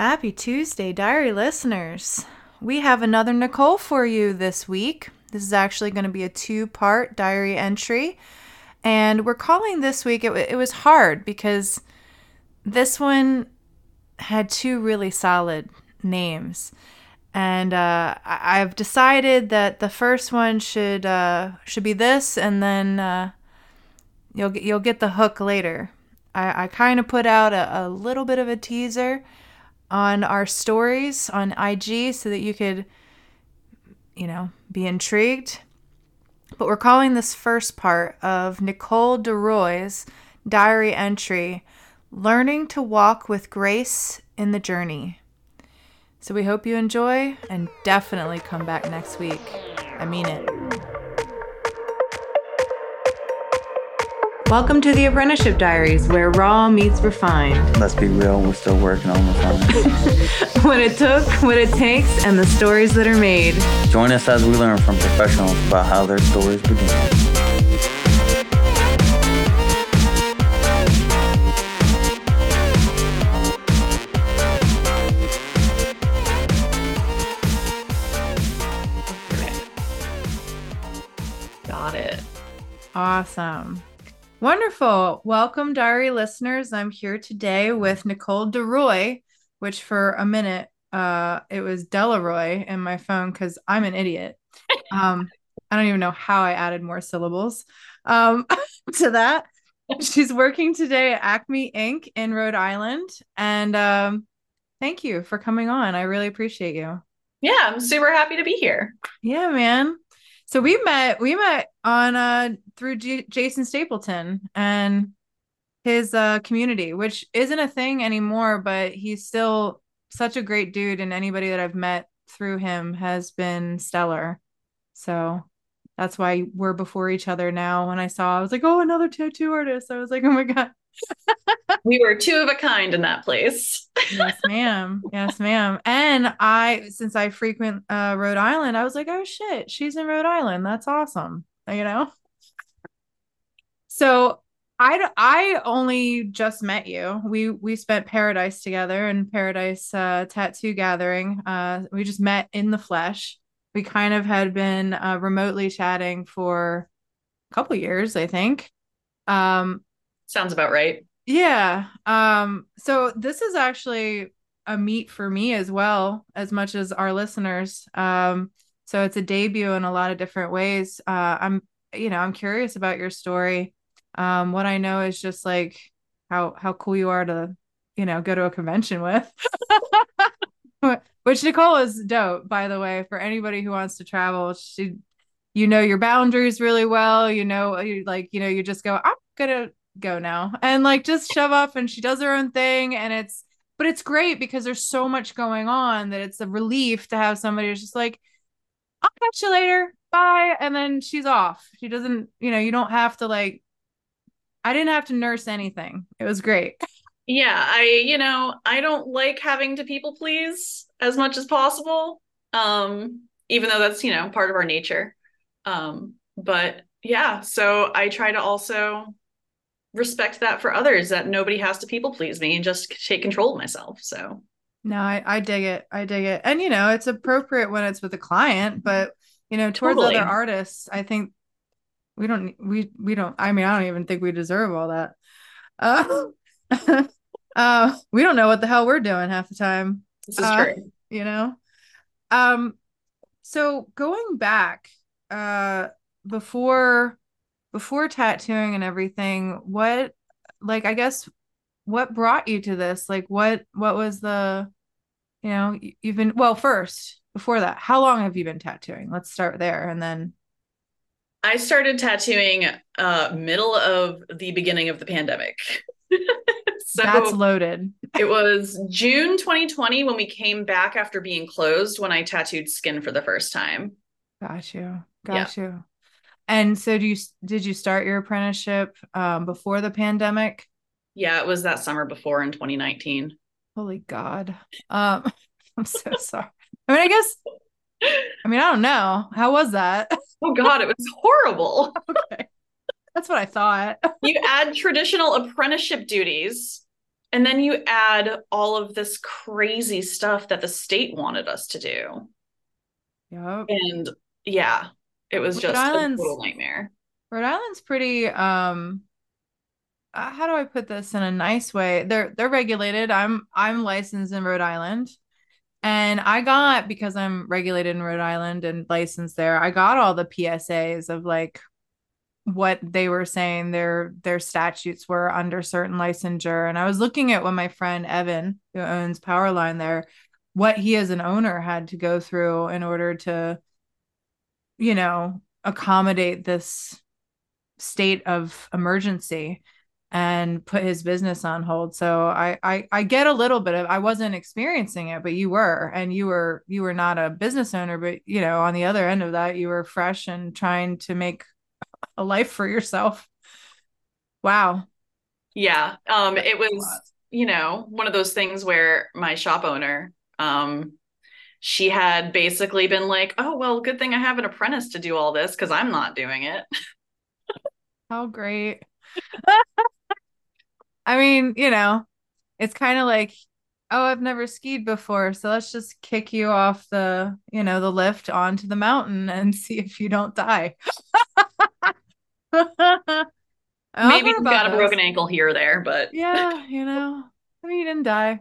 Happy Tuesday, diary listeners. We have another Nicole for you this week. This is actually going to be a two part diary entry. And we're calling this week, it, it was hard because this one had two really solid names. And uh, I've decided that the first one should uh, should be this, and then uh, you'll you'll get the hook later. I, I kind of put out a, a little bit of a teaser on our stories on IG so that you could, you know, be intrigued. But we're calling this first part of Nicole DeRoy's diary entry Learning to Walk with Grace in the Journey. So we hope you enjoy and definitely come back next week. I mean it. Welcome to the Apprenticeship Diaries, where raw meets refined. Let's be real, we're still working on the phone. what it took, what it takes, and the stories that are made. Join us as we learn from professionals about how their stories begin. Got it. Awesome. Wonderful. Welcome, diary listeners. I'm here today with Nicole DeRoy, which for a minute uh it was Delaroy in my phone because I'm an idiot. Um, I don't even know how I added more syllables um to that. She's working today at Acme Ink in Rhode Island. And um thank you for coming on. I really appreciate you. Yeah, I'm super happy to be here. Yeah, man. So we met we met on uh through J- Jason Stapleton and his uh community, which isn't a thing anymore, but he's still such a great dude and anybody that I've met through him has been stellar. So that's why we're before each other now. When I saw I was like, "Oh, another tattoo artist." I was like, "Oh my god." We were two of a kind in that place. yes, ma'am. Yes, ma'am. And I, since I frequent uh, Rhode Island, I was like, oh shit, she's in Rhode Island. That's awesome. You know. So I I only just met you. We we spent Paradise together in Paradise uh, Tattoo Gathering. Uh, we just met in the flesh. We kind of had been uh, remotely chatting for a couple years, I think. Um, Sounds about right. yeah. Um, so this is actually a meet for me as well, as much as our listeners. Um, so it's a debut in a lot of different ways. Uh, I'm, you know, I'm curious about your story. Um, what I know is just like how how cool you are to, you know, go to a convention with. Which Nicole is dope, by the way, for anybody who wants to travel. She you know your boundaries really well. You know, you like, you know, you just go, I'm gonna go now. And like just shove up and she does her own thing and it's but it's great because there's so much going on that it's a relief to have somebody who's just like i'll catch you later. Bye. And then she's off. She doesn't you know you don't have to like i didn't have to nurse anything. It was great. Yeah, I, you know, I don't like having to people please as much as possible. Um, even though that's, you know, part of our nature. Um, but yeah, so I try to also respect that for others that nobody has to people please me and just take control of myself. So no I, I dig it i dig it and you know it's appropriate when it's with a client but you know towards Totally. other artists i think we don't we we don't i mean i don't even think we deserve all that uh, uh we don't know what the hell we're doing half the time this is Uh, true. you know um so going back uh before before tattooing and everything what like i guess what brought you to this? Like what what was the you know you've been well first before that how long have you been tattooing? Let's start there and then. I started tattooing uh middle of the beginning of the pandemic. so that's loaded. it was June 2020 when we came back after being closed when I tattooed skin for the first time. got you. Got you and so do you did you start your apprenticeship um before the pandemic Yeah, it was that summer before in 2019. Holy God. Um, I'm so sorry. I mean, I guess, I mean, I don't know. How was that? Oh god, it was horrible. okay. That's what I thought. You add traditional apprenticeship duties and then you add all of this crazy stuff that the state wanted us to do. Yep. And yeah, it was Rhode just Island's- a total nightmare. Rhode Island's pretty um uh, how do I put this in a nice way? They're they're regulated. I'm I'm licensed in Rhode Island. And I got because I'm regulated in Rhode Island and licensed there, I got all the PSAs of like what they were saying their their statutes were under certain licensure. And I was looking at what my friend Evan, who owns Powerline there, what he as an owner had to go through in order to, you know, accommodate this state of emergency and put his business on hold. So I, I I get a little bit of I wasn't experiencing it, but you were, and you were you were not a business owner, but you know, on the other end of that, you were fresh and trying to make a life for yourself. Wow. Yeah. Um, it was, you know, one of those things where my shop owner, um, she had basically been like, oh, well, good thing I have an apprentice to do all this because I'm not doing it. How great. I mean, you know, it's kind of like, oh, I've never skied before, so let's just kick you off the, you know, the lift onto the mountain and see if you don't die. Maybe you got a those. broken ankle here or there, but Yeah, you know, I mean, you didn't die.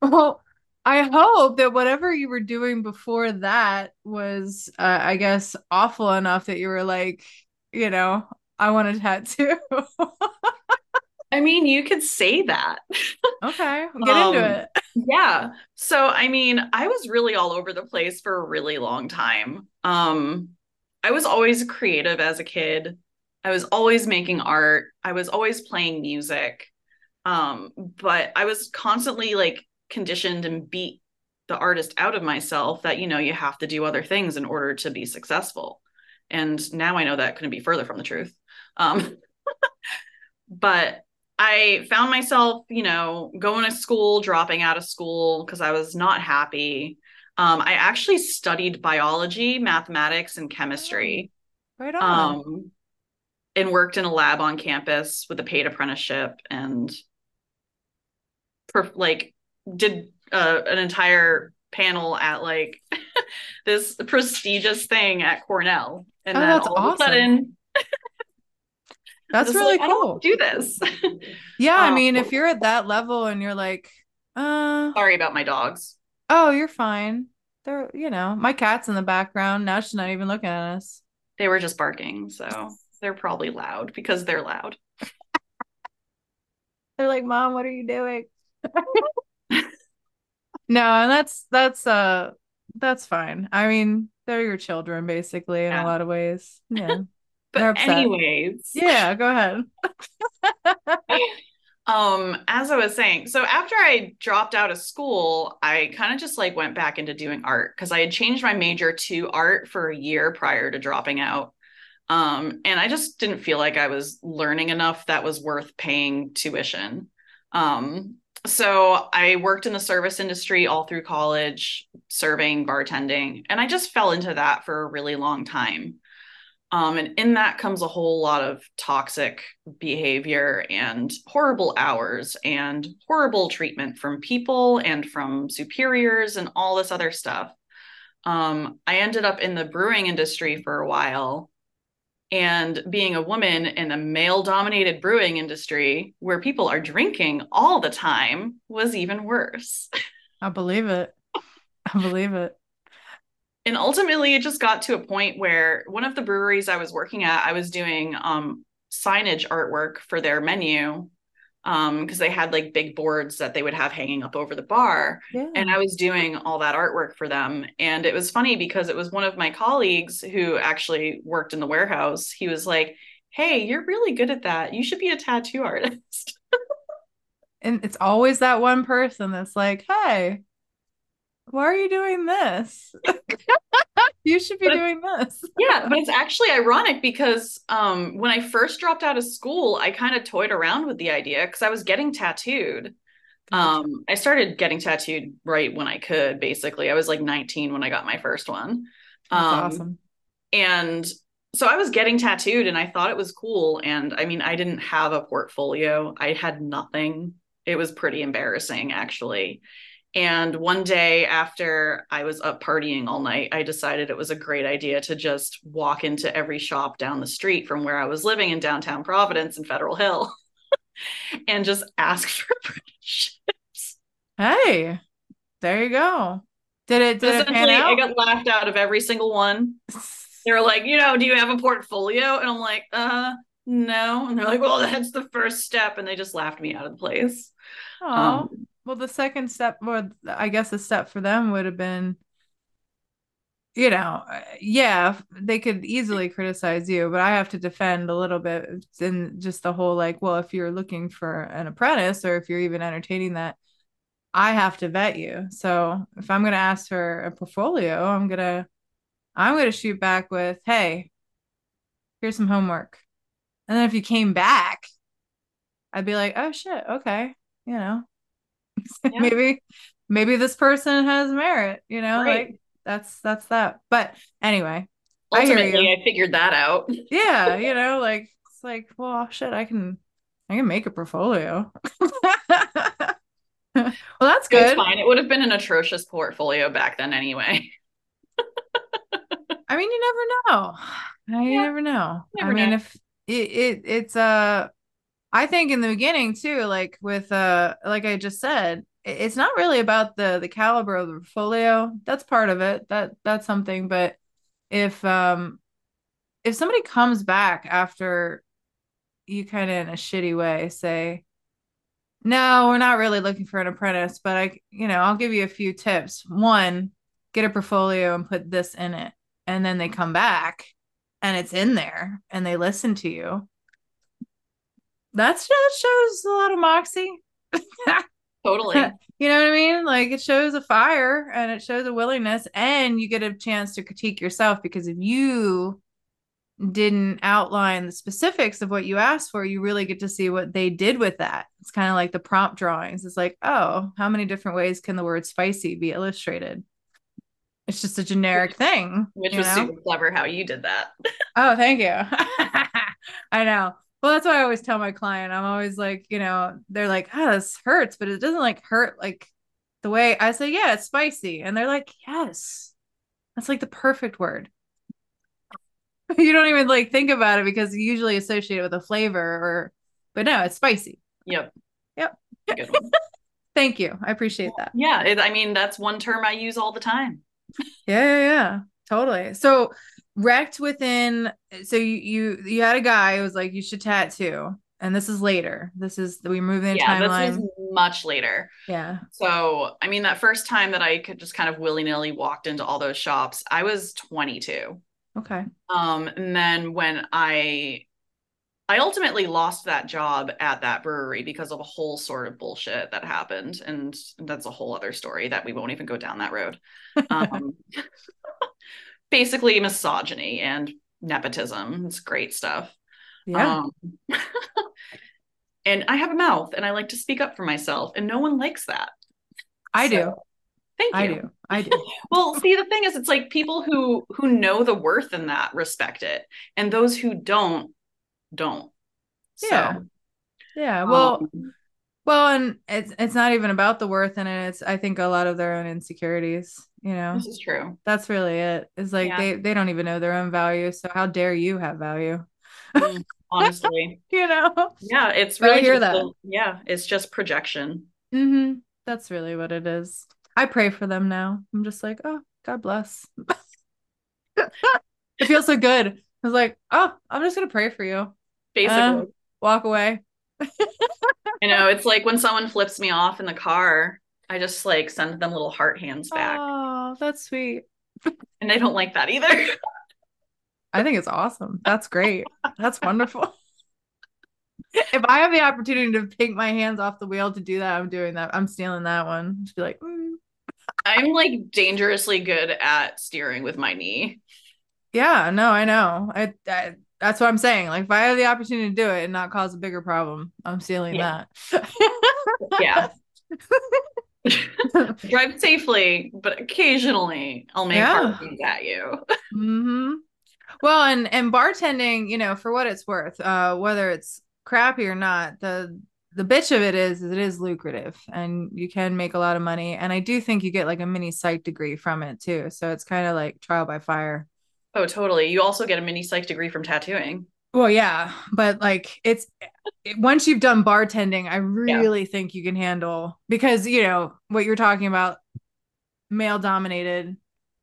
Well, I hope that whatever you were doing before that was, uh, I guess, awful enough that you were like, you know, I want a tattoo. I mean, you could say that. Okay, get into Um, it. Yeah. So, I mean, I was really all over the place for a really long time. Um, I was always creative as a kid. I was always making art. I was always playing music. Um, but I was constantly like conditioned and beat the artist out of myself that, you know, you have to do other things in order to be successful. And now I know that couldn't be further from the truth. Um, but I found myself, you know, going to school, dropping out of school because I was not happy. Um, I actually studied biology, mathematics, and chemistry, Right on. um, and worked in a lab on campus with a paid apprenticeship, and per- like did uh, an entire panel at like this prestigious thing at Cornell. And Oh, then that's all of a sudden, That's really like, cool. do this. Yeah, I Um, mean, if you're at that level and you're like, uh, Sorry about my dogs. oh, you're fine. They're, you know, my cat's in the background. Now she's not even looking at us. They were just barking, so they're probably loud because they're loud. They're like, Mom, what are you doing? No, and that's that's uh that's fine. I mean, they're your children basically in Yeah. a lot of ways. Yeah. But anyways, Yeah, go ahead. um, as I was saying, so after I dropped out of school, I kind of just like went back into doing art because I had changed my major to art for a year prior to dropping out. Um, and I just didn't feel like I was learning enough that was worth paying tuition. Um, so I worked in the service industry all through college, serving, bartending, and I just fell into that for a really long time. Um, and in that comes a whole lot of toxic behavior and horrible hours and horrible treatment from people and from superiors and all this other stuff. Um, I ended up in the brewing industry for a while. And being a woman in a male dominated brewing industry where people are drinking all the time was even worse. I believe it. I believe it. and ultimately it just got to a point where one of the breweries I was working at, I was doing um, signage artwork for their menu Um, because they had like big boards that they would have hanging up over the bar. Yeah. And I was doing all that artwork for them. And it was funny because it was one of my colleagues who actually worked in the warehouse. He was like, Hey, you're really good at that. You should be a tattoo artist. And it's always that one person that's like, hey, why are you doing this? you should be But- doing this. yeah, but it's actually ironic because um, when I first dropped out of school, I kind of toyed around with the idea because I was getting tattooed. Um, I started getting tattooed right when I could, basically. I was like 19 when I got my first one. Um, awesome. And so I was getting tattooed and I thought it was cool. And I mean, I didn't have a portfolio, I had nothing. It was pretty embarrassing, actually. And one day after I was up partying all night, I decided it was a great idea to just walk into every shop down the street from where I was living in downtown Providence and Federal Hill and just ask for apprenticeships. Hey, there you go. Did it, did it pan Essentially, I out? got laughed out of every single one. They were like, you know, do you have a portfolio? And I'm like, uh, no. And they're like, well, that's the first step. And they just laughed me out of the place. Oh, Um, well, the second step, or I guess the step for them would have been, you know, yeah, they could easily criticize you, but I have to defend a little bit in just the whole like, well, if you're looking for an apprentice or if you're even entertaining that, I have to vet you. So if I'm going to ask for a portfolio, I'm going to, I'm going to shoot back with, hey, here's some homework. And then if you came back, I'd be like, oh shit, okay, you know, Yeah. maybe maybe this person has merit, you know, Right. like that's that's that. But anyway, I ultimately, you. I figured that out. yeah, you know, like it's like, well, shit, I can I can make a portfolio. well, that's good. fine. It would have been an atrocious portfolio back then anyway. I mean, you never know. You Yeah, never know. never I mean, know. if it, it it's uh I think in the beginning too, like with uh like I just said, it's not really about the the caliber of the portfolio. That's part of it. That that's something. But if um if somebody comes back after you kind of in a shitty way say, no, we're not really looking for an apprentice, but I, you know, I'll give you a few tips. One, get a portfolio and put this in it. And then they come back and it's in there and they listen to you. That's, that shows a lot of moxie. Totally. You know what I mean? Like it shows a fire and it shows a willingness, and you get a chance to critique yourself because if you didn't outline the specifics of what you asked for, you really get to see what they did with that. It's kind of like the prompt drawings. It's like, oh, how many different ways can the word spicy be illustrated? It's just a generic thing. Which was know? super clever how you did that. Oh, thank you. I know. Well, that's what I always tell my client. I'm always like, you know, they're like, oh, this hurts, but it doesn't like hurt like the way I say, yeah, it's spicy. And they're like, yes, that's like the perfect word. you don't even like think about it because you usually associate it with a flavor or, but no, it's spicy. Yep. Yep. Good one. Thank you. I appreciate that. Yeah, it, I mean that's one term I use all the time. Yeah, yeah, yeah. Totally. So wrecked within so you you you had a guy who was like, you should tattoo. And this is later. This is we move in Yeah, timeline. this was much later. Yeah. So, I mean, that first time that I could just kind of willy nilly walked into all those shops, I was 22. Okay. Um, and then when I I ultimately lost that job at that brewery because of a whole sort of bullshit that happened, and that's a whole other story that we won't even go down that road. Um, basically, misogyny and nepotism. It's great stuff. Yeah. Um, and I have a mouth, and I like to speak up for myself, and no one likes that. I do. Thank you. I do. I do. Well, see, the thing is, it's like people who who know the worth in that respect it, and those who don't don't. So, Yeah. Yeah. Well, um, well, and it's it's not even about the worth in it. It's I think a lot of their own insecurities, you know. this is true. That's really it. It's like Yeah. they they don't even know their own value. So how dare you have value? Mm, honestly, You know? yeah, it's I really hear that. a- yeah, it's just projection. Mm-hmm. That's really what it is. I pray for them now. I'm just like, oh, God bless. it feels so good. I was like, oh, I'm just gonna pray for you. Basically, Uh, walk away. you know, it's like when someone flips me off in the car, I just like send them little heart hands back, Oh, that's sweet. and I don't like that either. I think it's awesome. That's great. That's wonderful. If I have the opportunity to take my hands off the wheel to do that, I'm doing that. I'm stealing that one. Just be like, mm. I'm like dangerously good at steering with my knee. yeah, no, I know. I, I that's what I'm saying. Like, if I have the opportunity to do it and not cause a bigger problem, I'm stealing Yeah. that. Yeah. Drive safely, but occasionally I'll make Yeah. at you. hmm well, and and bartending, you know, for what it's worth, uh, whether it's crappy or not, the the bitch of it is, is it is lucrative and you can make a lot of money. And I do think you get like a mini psych degree from it too. So it's kind of like trial by fire. Oh, totally. You also get a mini psych degree from tattooing. Well, yeah, but like it's it, once you've done bartending, I really yeah. think you can handle because you know what you're talking about male dominated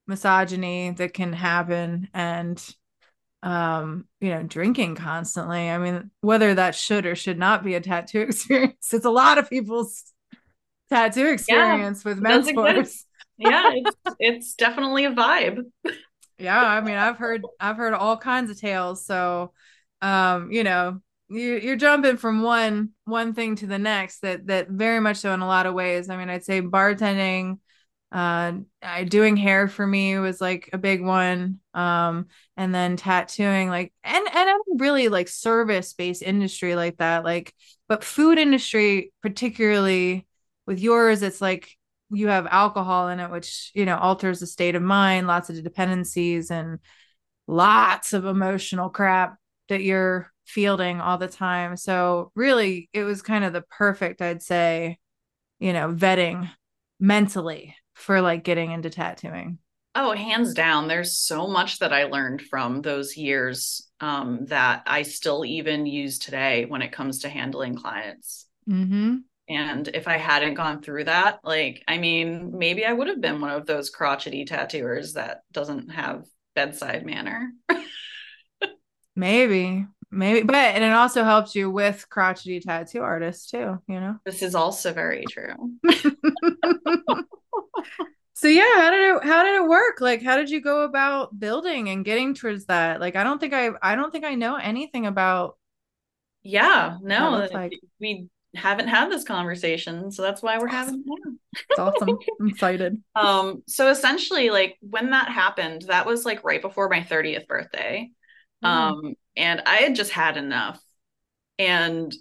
misogyny that can happen and um you know drinking constantly. I mean whether that should or should not be a tattoo experience it's a lot of people's tattoo experience yeah, with men's sports yeah it's, it's definitely a vibe. Yeah i mean i've heard i've heard all kinds of tales so um you know you, you're jumping from one one thing to the next that that very much so in a lot of ways. I mean i'd say bartending uh I, doing hair for me was like a big one um and then tattooing like and and I'm really like service based industry like that like but food industry particularly with yours it's like you have alcohol in it which you know alters the state of mind lots of dependencies and lots of emotional crap that you're fielding all the time so really it was kind of the perfect i'd say you know vetting mentally for like getting into tattooing? Oh, hands down. There's so much that I learned from those years um, that I still even use today when it comes to handling clients. Mm-hmm. And if I hadn't gone through that, like, I mean, maybe I would have been one of those crotchety tattooers that doesn't have bedside manner. maybe, maybe, but and it also helps you with crotchety tattoo artists too, you know? This is also very true. so yeah how did it how did it work like how did you go about building and getting towards that like i don't think i i don't think i know anything about yeah no like. we haven't had this conversation so that's why we're awesome. having it it's awesome i'm excited um so essentially like when that happened that was like right before my 30th birthday mm. um and i had just had enough and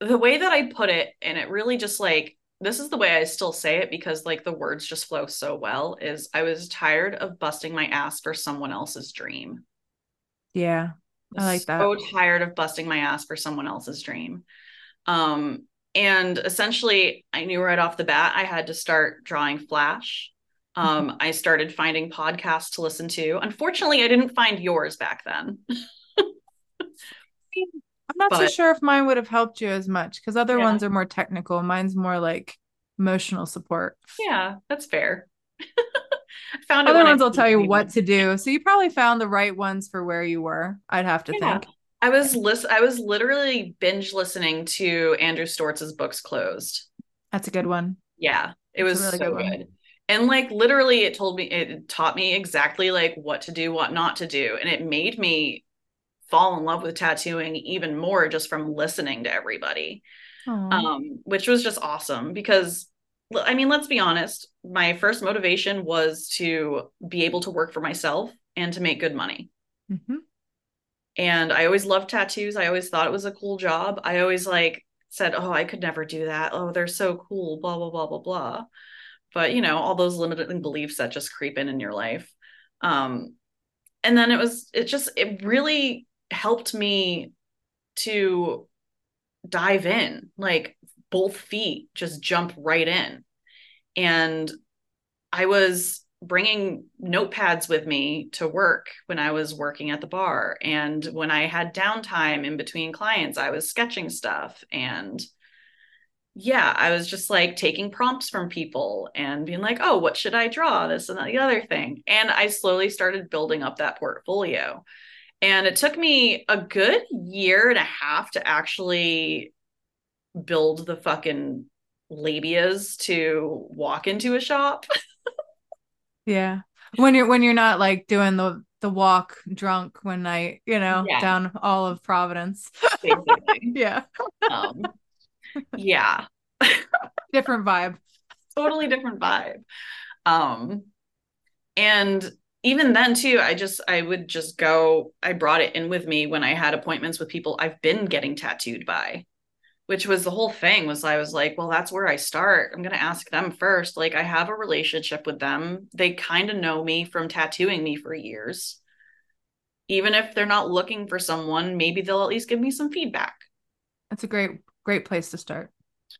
the way that i put it and it really just like this is the way I still say it because like the words just flow so well is I was tired of busting my ass for someone else's dream. Yeah. I like that. So tired of busting my ass for someone else's dream. Um and essentially I knew right off the bat I had to start drawing flash. Um mm-hmm. I started finding podcasts to listen to. Unfortunately, I didn't find yours back then. I'm not but, so sure if mine would have helped you as much because other yeah. ones are more technical. Mine's more like emotional support. Yeah, that's fair. found other ones will tell you what to do. So you probably found the right ones for where you were. I'd have to yeah. think. I was list I was literally binge listening to Andrew Stortz's books closed. That's a good one. Yeah, it That's was really so good. good. And like literally it told me it taught me exactly like what to do, what not to do. And it made me fall in love with tattooing even more just from listening to everybody um, which was just awesome because i mean let's be honest my first motivation was to be able to work for myself and to make good money. Mm-hmm. and i always loved tattoos. I always thought it was a cool job. I always like said oh i could never do that. Oh they're so cool. Blah blah blah blah blah but you know all those limiting beliefs that just creep in in your life. Um and then it was it just it really helped me to dive in like both feet just jump right in. And i was bringing notepads with me to work when i was working at the bar. And when i had downtime in between clients i was sketching stuff and yeah i was just like taking prompts from people and being like oh what should i draw this and the other thing and i slowly started building up that portfolio and it took me a good year and a half to actually build the fucking labias to walk into a shop. yeah. When you're when you're not like doing the the walk drunk one night, you know, yeah. down all of Providence. yeah. Um, yeah. different vibe. Totally different vibe. Um and even then too i just i would just go i brought it in with me when i had appointments with people i've been getting tattooed by which was the whole thing was i was like well that's where i start i'm going to ask them first like i have a relationship with them they kind of know me from tattooing me for years even if they're not looking for someone, maybe they'll at least give me some feedback. That's a great, great place to start.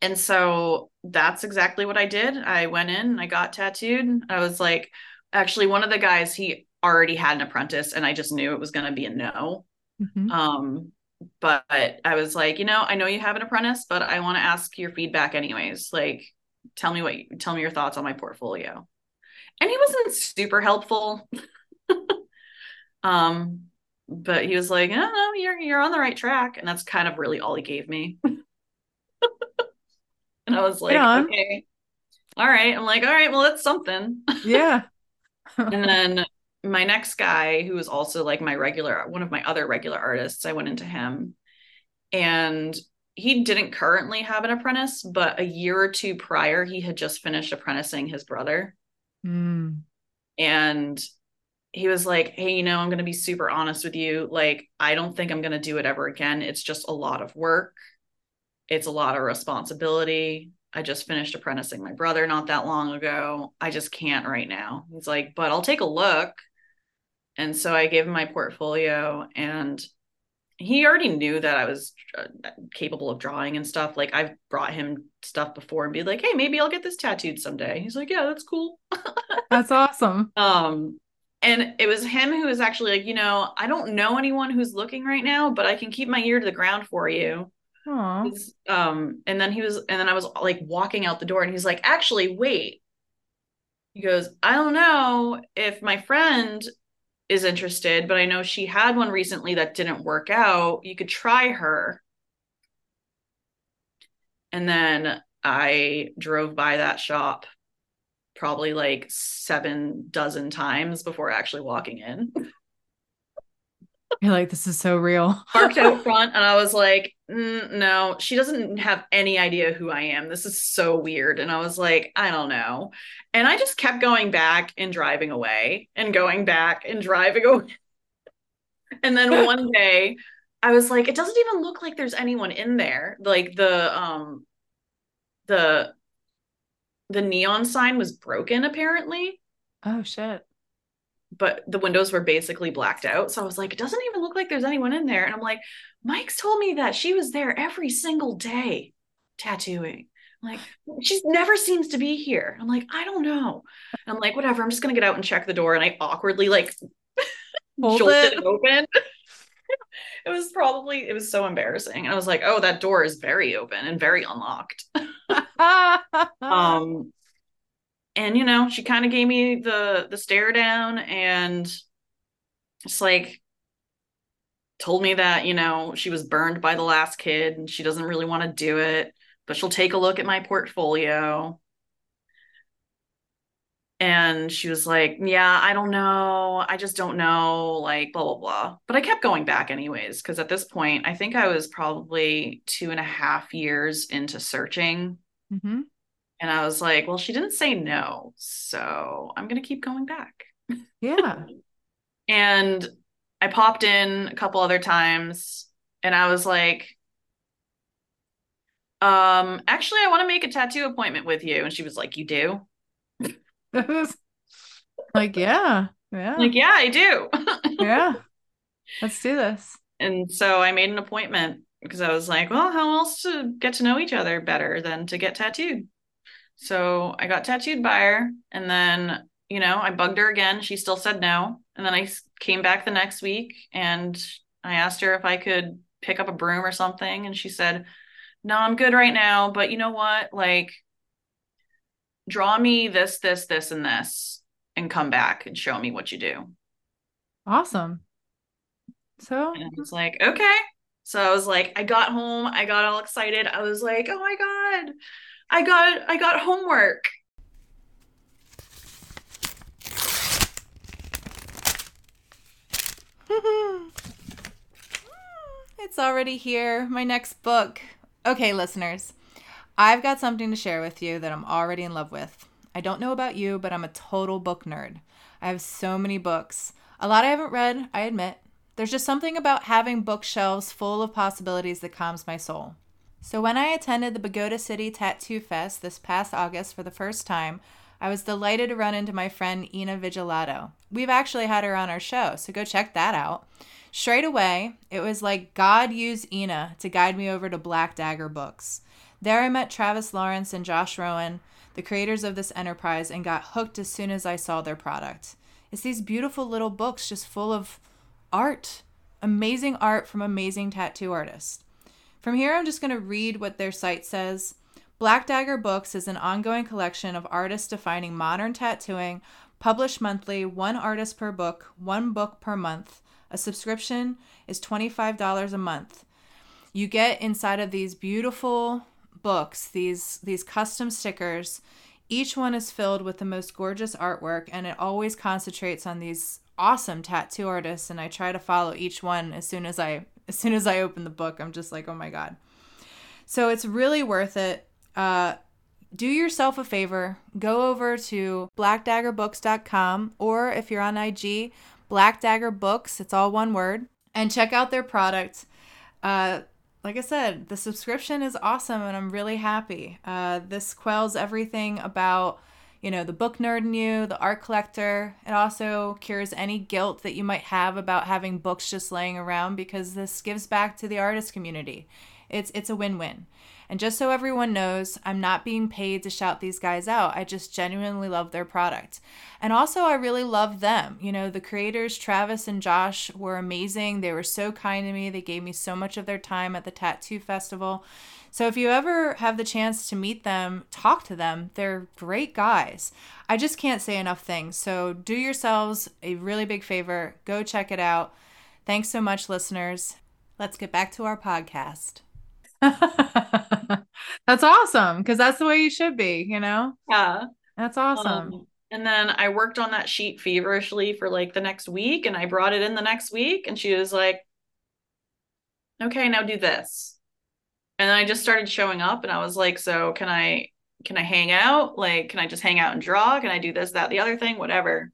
And so that's exactly what I did. I went in, I got tattooed. I was like, actually, one of the guys, he already had an apprentice, and I just knew it was going to be a no. Mhm. Um, but I was like, you know, I know you have an apprentice, but I want to ask your feedback anyways. Like, tell me what, you, tell me your thoughts on my portfolio. And he wasn't super helpful. um, but he was like, no, no, you're you're on the right track, and that's kind of really all he gave me. and I was like, okay, all right. I'm like, all right, well, that's something. Yeah. and then my next guy who was also like my regular one of my other regular artists i went into him and he didn't currently have an apprentice but a year or two prior he had just finished apprenticing his brother Mm. and he was like hey you know i'm going to be super honest with you like i don't think i'm going to do it ever again it's just a lot of work it's a lot of responsibility. I just finished apprenticing my brother not that long ago. I just can't right now. He's like but i'll take a look. And so i gave him my portfolio and he already knew that i was uh, capable of drawing and stuff. Like i've brought him stuff before and be like hey maybe i'll get this tattooed someday. He's like yeah that's cool. That's awesome. um and it was him who was actually like you know i don't know anyone who's looking right now but i can keep my ear to the ground for you um and then he was and then i was like walking out the door and he's like actually wait. He goes i don't know if my friend is interested but i know she had one recently that didn't work out. You could try her. And then i drove by that shop probably like seven dozen times before actually walking in You're like, this is so real. parked out front and I was like, mm, no, she doesn't have any idea who I am. This is so weird. And I was like, I don't know. And I just kept going back and driving away and going back and driving away. and then one day I was like, it doesn't even look like there's anyone in there. Like the um the the neon sign was broken apparently Oh shit. But the windows were basically blacked out. So I was like, it doesn't even look like there's anyone in there. And I'm like, Mike's told me that she was there every single day tattooing. I'm like, she never seems to be here. I'm like, I don't know. And I'm like, whatever. I'm just gonna get out and check the door. And I awkwardly like jolted it. it open. it was probably it was so embarrassing. And I was like, oh, that door is very open and very unlocked. um and you know she kind of gave me the the stare down and just like told me that you know she was burned by the last kid and she doesn't really want to do it but she'll take a look at my portfolio. And she was like yeah i don't know. I just don't know like blah blah blah. But i kept going back anyways because at this point i think i was probably two and a half years into searching. Mhm. And I was like, well, she didn't say no. So I'm going to keep going back. Yeah. And I popped in a couple other times and I was like, um, actually, I want to make a tattoo appointment with you. And she was like, you do? like, yeah. Yeah. Like, yeah, I do. yeah. Let's do this. and so I made an appointment because I was like, well, how else to get to know each other better than to get tattooed? So I got tattooed by her, and then you know I bugged her again. She still said no, and then I came back the next week and I asked her if I could pick up a broom or something, and she said, no, I'm good right now. But you know what? Like, draw me this, this, this, and this, and come back and show me what you do. Awesome. So And I was like, okay. So I was like, I got home, I got all excited. I was like, oh my God, I got I got homework. it's already here. My next book. Okay, listeners. I've got something to share with you that I'm already in love with. I don't know about you, but I'm a total book nerd. I have so many books. A lot I haven't read, I admit. There's just something about having bookshelves full of possibilities that calms my soul. So when I attended the Pagoda City Tattoo Fest this past August for the first time, I was delighted to run into my friend Ina Vigilato. We've actually had her on our show, so go check that out. Straight away, it was like God used Ina to guide me over to Black Dagger Books. There I met Travis Lawrence and Josh Rowan, the creators of this enterprise, and got hooked as soon as I saw their product. It's these beautiful little books just full of art, amazing art from amazing tattoo artists. From here, I'm just going to read what their site says. Black Dagger Books is an ongoing collection of artists defining modern tattooing, published monthly, one artist per book, one book per month. A subscription is $25 a month. You get inside of these beautiful books, these these custom stickers. Each one is filled with the most gorgeous artwork and it always concentrates on these awesome tattoo artists and I try to follow each one as soon as I as soon as I open the book. I'm just like, "Oh my god." So it's really worth it. Uh, do yourself a favor, go over to blackdaggerbooks.com or if you're on IG, Black Dagger Books, it's all one word, and check out their product. Uh, like I said, the subscription is awesome and I'm really happy. Uh, this quells everything about, you know, the book nerd in you, the art collector. It also cures any guilt that you might have about having books just laying around because this gives back to the artist community. It's it's a win-win. And just so everyone knows, I'm not being paid to shout these guys out. I just genuinely love their product. And also, I really love them. You know, the creators, Travis and Josh, were amazing. They were so kind to me. They gave me so much of their time at the Tattoo Festival. So if you ever have the chance to meet them, talk to them. They're great guys. I just can't say enough things. So do yourselves a really big favor. Go check it out. Thanks so much, listeners. Let's get back to our podcast. that's awesome because that's the way you should be, you know? Yeah. That's awesome. Um, and then I worked on that sheet feverishly for like the next week and I brought it in the next week and she was like, okay, now do this. And then I just started showing up and I was like, so can I can I hang out? Like, can I just hang out and draw? Can I do this, that, the other thing, whatever?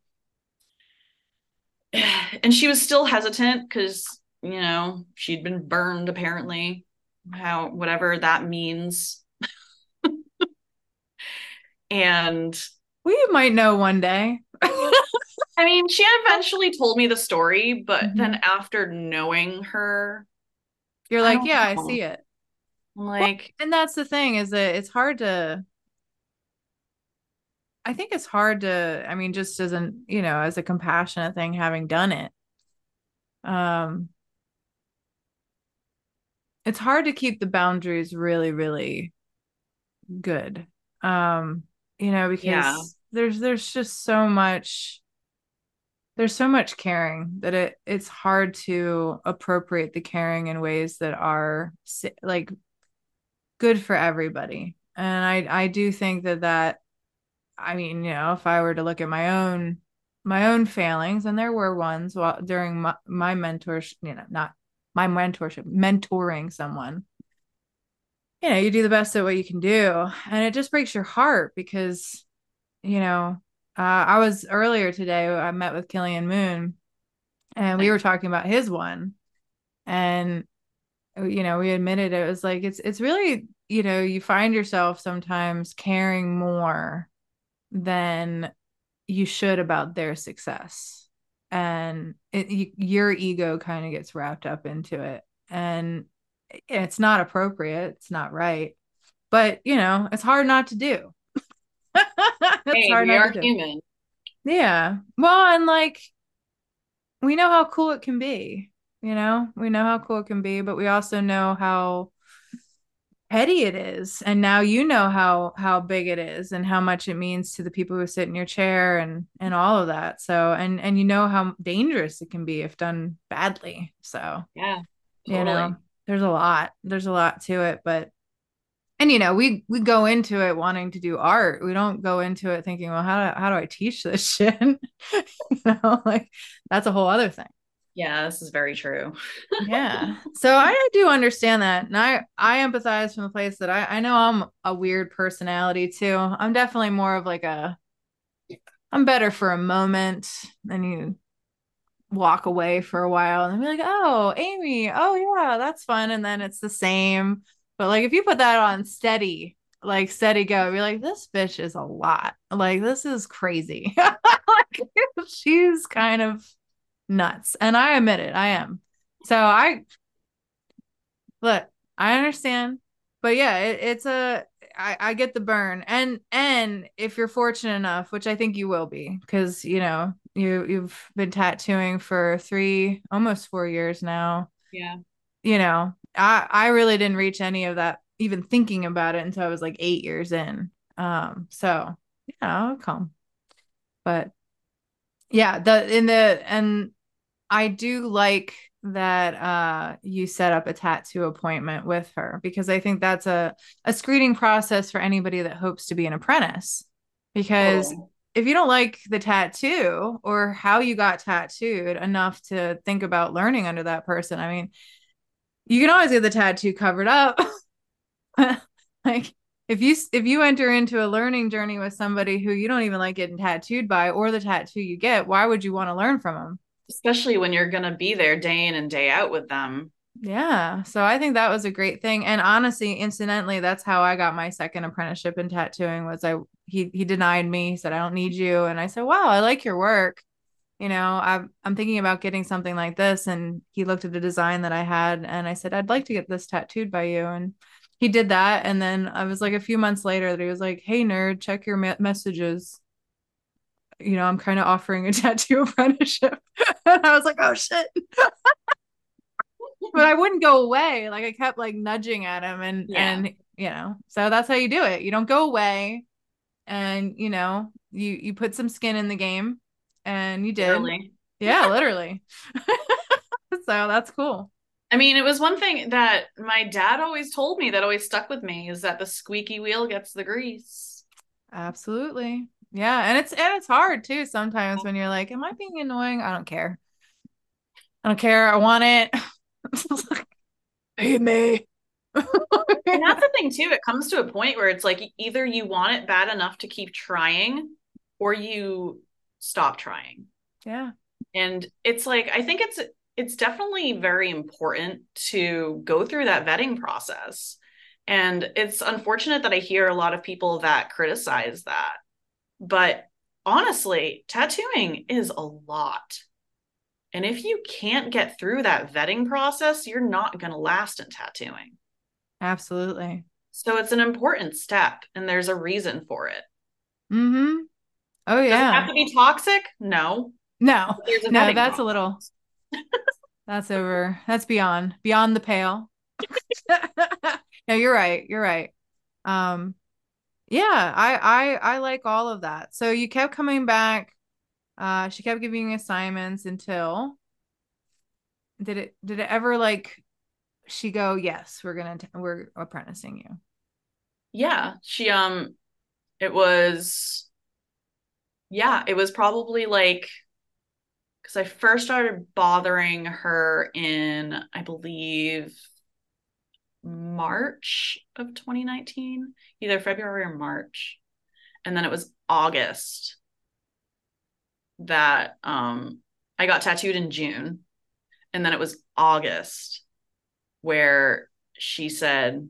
And she was still hesitant because, you know, she'd been burned apparently how whatever that means. and we might know one day. I mean, she eventually told me the story, but mm-hmm. then after knowing her, you're like, yeah, know. I see it. Like, and that's the thing is that it's hard to. I think it's hard to. I mean, just as an you know, as a compassionate thing, having done it. Um, it's hard to keep the boundaries really really good um you know because yeah. there's there's just so much there's so much caring that it it's hard to appropriate the caring in ways that are like good for everybody and i i do think that that i mean you know if i were to look at my own my own failings and there were ones while during my, my mentors you know not my mentorship, mentoring someone. You know, you do the best at what you can do. And it just breaks your heart because, you know, uh, I was earlier today, I met with Killian Moon and we were talking about his one. And, Uh, you know, we admitted it was like, it's, it's really, you know, you find yourself sometimes caring more than you should about their success. And it, you, your ego kind of gets wrapped up into it. And it's not appropriate it's not right but you know it's hard not to do. It's hey, hard we are human. Yeah. Well and like we know how cool it can be you know we know how cool it can be but we also know how petty it is. And now you know how how big it is and how much it means to the people who sit in your chair and and all of that. So and and you know how dangerous it can be if done badly. So yeah totally. you know there's a lot there's a lot to it but and you know we we go into it wanting to do art. We don't go into it thinking well how do, how do i teach this shit? You know like that's a whole other thing yeah, this is very true. yeah. So I do understand that. And I, I empathize from the place that I, I know I'm a weird personality too. I'm definitely more of like a, I'm better for a moment. And you walk away for a while and be like, oh, Amy, oh yeah, that's fun. And then it's the same. But like if you put that on steady like steady go. Be like, this bitch is a lot. Like, this is crazy. like, she's kind of nuts. And I admit it, I am. So I look, I understand. But yeah, it, it's a I, I get the burn. And and if you're fortunate enough, which I think you will be, because you know, you you've been tattooing for three almost four years now. Yeah. You know, I I really didn't reach any of that even thinking about it until I was like eight years in. Um, so yeah, I'll come. But yeah, the in the and I do like that uh you set up a tattoo appointment with her because I think that's a a screening process for anybody that hopes to be an apprentice. Because oh. if you don't like the tattoo or how you got tattooed enough to think about learning under that person, I mean, you can always get the tattoo covered up. like if you if you enter into a learning journey with somebody who you don't even like getting tattooed by or the tattoo you get, why would you want to learn from them? Especially when you're going to be there day in and day out with them. Yeah. So I think that was a great thing. And honestly, incidentally, that's how I got my second apprenticeship in tattooing was I he he denied me. He said, I don't need you. And I said, Wow, I like your work. You know, I'm I'm thinking about getting something like this. And he looked at the design that I had and I said, I'd like to get this tattooed by you. And he did that and then i was like a few months later that he was like hey nerd check your me- messages you know i'm kind of offering a tattoo apprenticeship. And i was like oh shit. But i wouldn't go away. Like i kept like nudging at him and yeah. and you know so that's how you do it. You don't go away. And you know you you put some skin in the game. And you did. Literally. yeah literally. So that's cool. I mean, it was one thing that my dad always told me that always stuck with me is that the squeaky wheel gets the grease. Absolutely. Yeah, and it's and it's hard too sometimes when you're like, am I being annoying? I don't care. I don't care. I want it. Hey me. and that's the thing too. It comes to a point where it's like either you want it bad enough to keep trying or you stop trying. Yeah. And it's like I think it's it's definitely very important to go through that vetting process. And it's unfortunate that I hear a lot of people that criticize that. But honestly, tattooing is a lot. And if you can't get through that vetting process, you're not going to last in tattooing. Absolutely. So it's an important step and there's a reason for it. Mhm. Oh yeah. Does it have to be toxic? No. No. No, that's a little that's over. That's beyond beyond the pale. no, you're right. You're right. Um yeah, I I I like all of that. So you kept coming back. Uh she kept giving assignments until did it did it ever like she go, "Yes, we're going to we're apprenticing you." Yeah, she um it was yeah, it was probably like because I first started bothering her in, I believe, March of 2019, either February or March. And then it was August that um, I got tattooed in June. And then it was August where she said,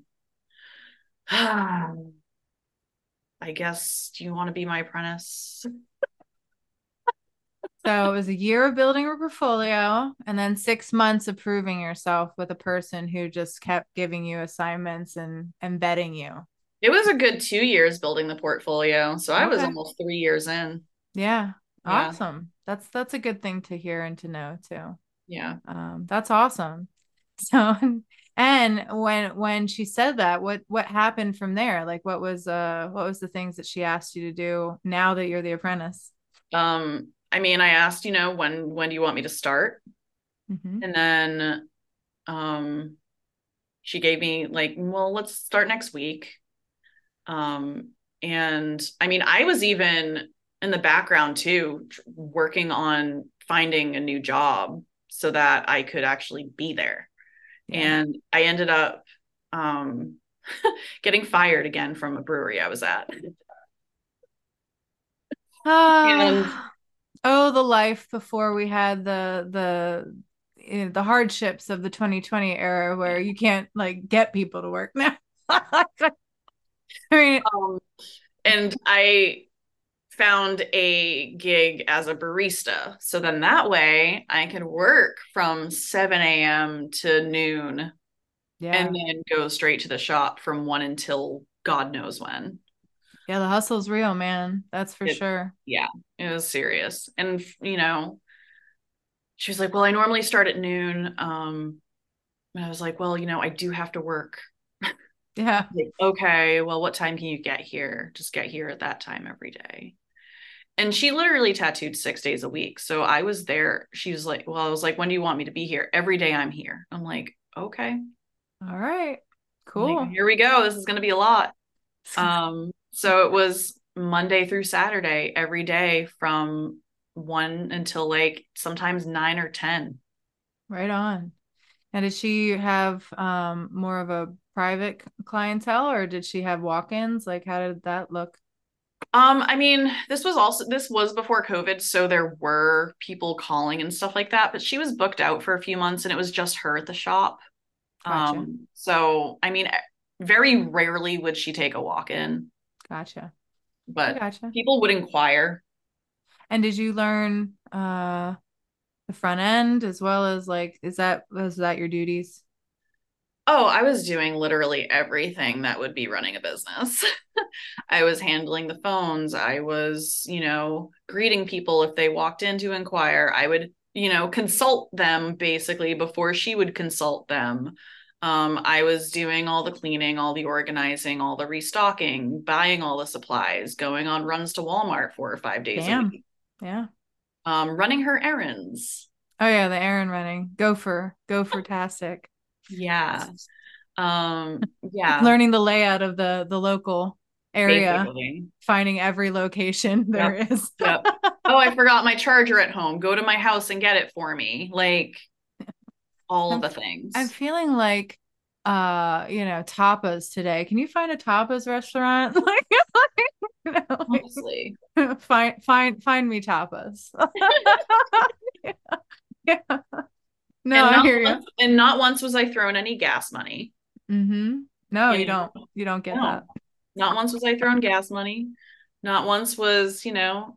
ah, I guess, do you want to be my apprentice? So it was a year of building a portfolio and then six months of proving yourself with a person who just kept giving you assignments and embedding you. It was a good two years building the portfolio. So okay. I was almost three years in. Yeah. Awesome. Yeah. That's that's a good thing to hear and to know too. Yeah. Um, that's awesome. So and when when she said that, what what happened from there? Like what was uh what was the things that she asked you to do now that you're the apprentice? Um I mean, I asked, you know, when when do you want me to start? Mm-hmm. And then um she gave me like, well, let's start next week. Um and I mean, I was even in the background too working on finding a new job so that I could actually be there. Yeah. And I ended up um getting fired again from a brewery I was at. Uh, and oh the life before we had the the you know, the hardships of the 2020 era where you can't like get people to work now I mean, Um, and I found a gig as a barista. So then that way I can work from 7 a.m. to noon yeah. and then go straight to the shop from one until God knows when. Yeah, the hustle's real, man. That's for It- sure. Yeah, it was serious. And, you know, she was like, Well, I normally start at noon. Um, and I was like, Well, you know, I do have to work. Yeah. Like, okay, well, what time can you get here? Just get here at that time every day. And she literally tattooed six days a week. So I was there. She was like, Well, I was like, When do you want me to be here? Every day I'm here. I'm like, Okay. All right. Cool. like, here we go. This is going to be a lot. Um, so it was Monday through Saturday every day from one until like sometimes nine or 10. right on. And did she have um more of a private clientele or did she have walk-ins? Like how did that look? Um, I mean, this was also this was before COVID, so there were people calling and stuff like that, but she was booked out for a few months and it was just her at the shop. Gotcha. Um, so I mean, very rarely would she take a walk-in, Gotcha. But gotcha. people would inquire. And did you learn uh the front end as well as like is that was that your duties? Oh, I was doing literally everything that would be running a business. I was handling the phones. I was, you know, greeting people if they walked in to inquire. I would, you know, consult them basically before she would consult them. Um, I was doing all the cleaning, all the organizing, all the restocking, buying all the supplies, going on runs to Walmart four or five days a week, Yeah. um, running her errands. Oh yeah, the errand running. Gopher. Gopher tastic. Yeah. Um, yeah. Learning the layout of the the local area, basically. finding every location there is. Yep. oh, I forgot my charger at home. Go to my house and get it for me. Like all I'm- the things. I'm feeling like uh, you know, tapas today. Can you find a tapas restaurant? Like, you know, like, Honestly. find find find me tapas. yeah. yeah. No, I hear you. once, and not once was I thrown any gas money. Mm-hmm. No, You you know? don't. You don't get No. that. Not once was I thrown gas money. Not once was, you know,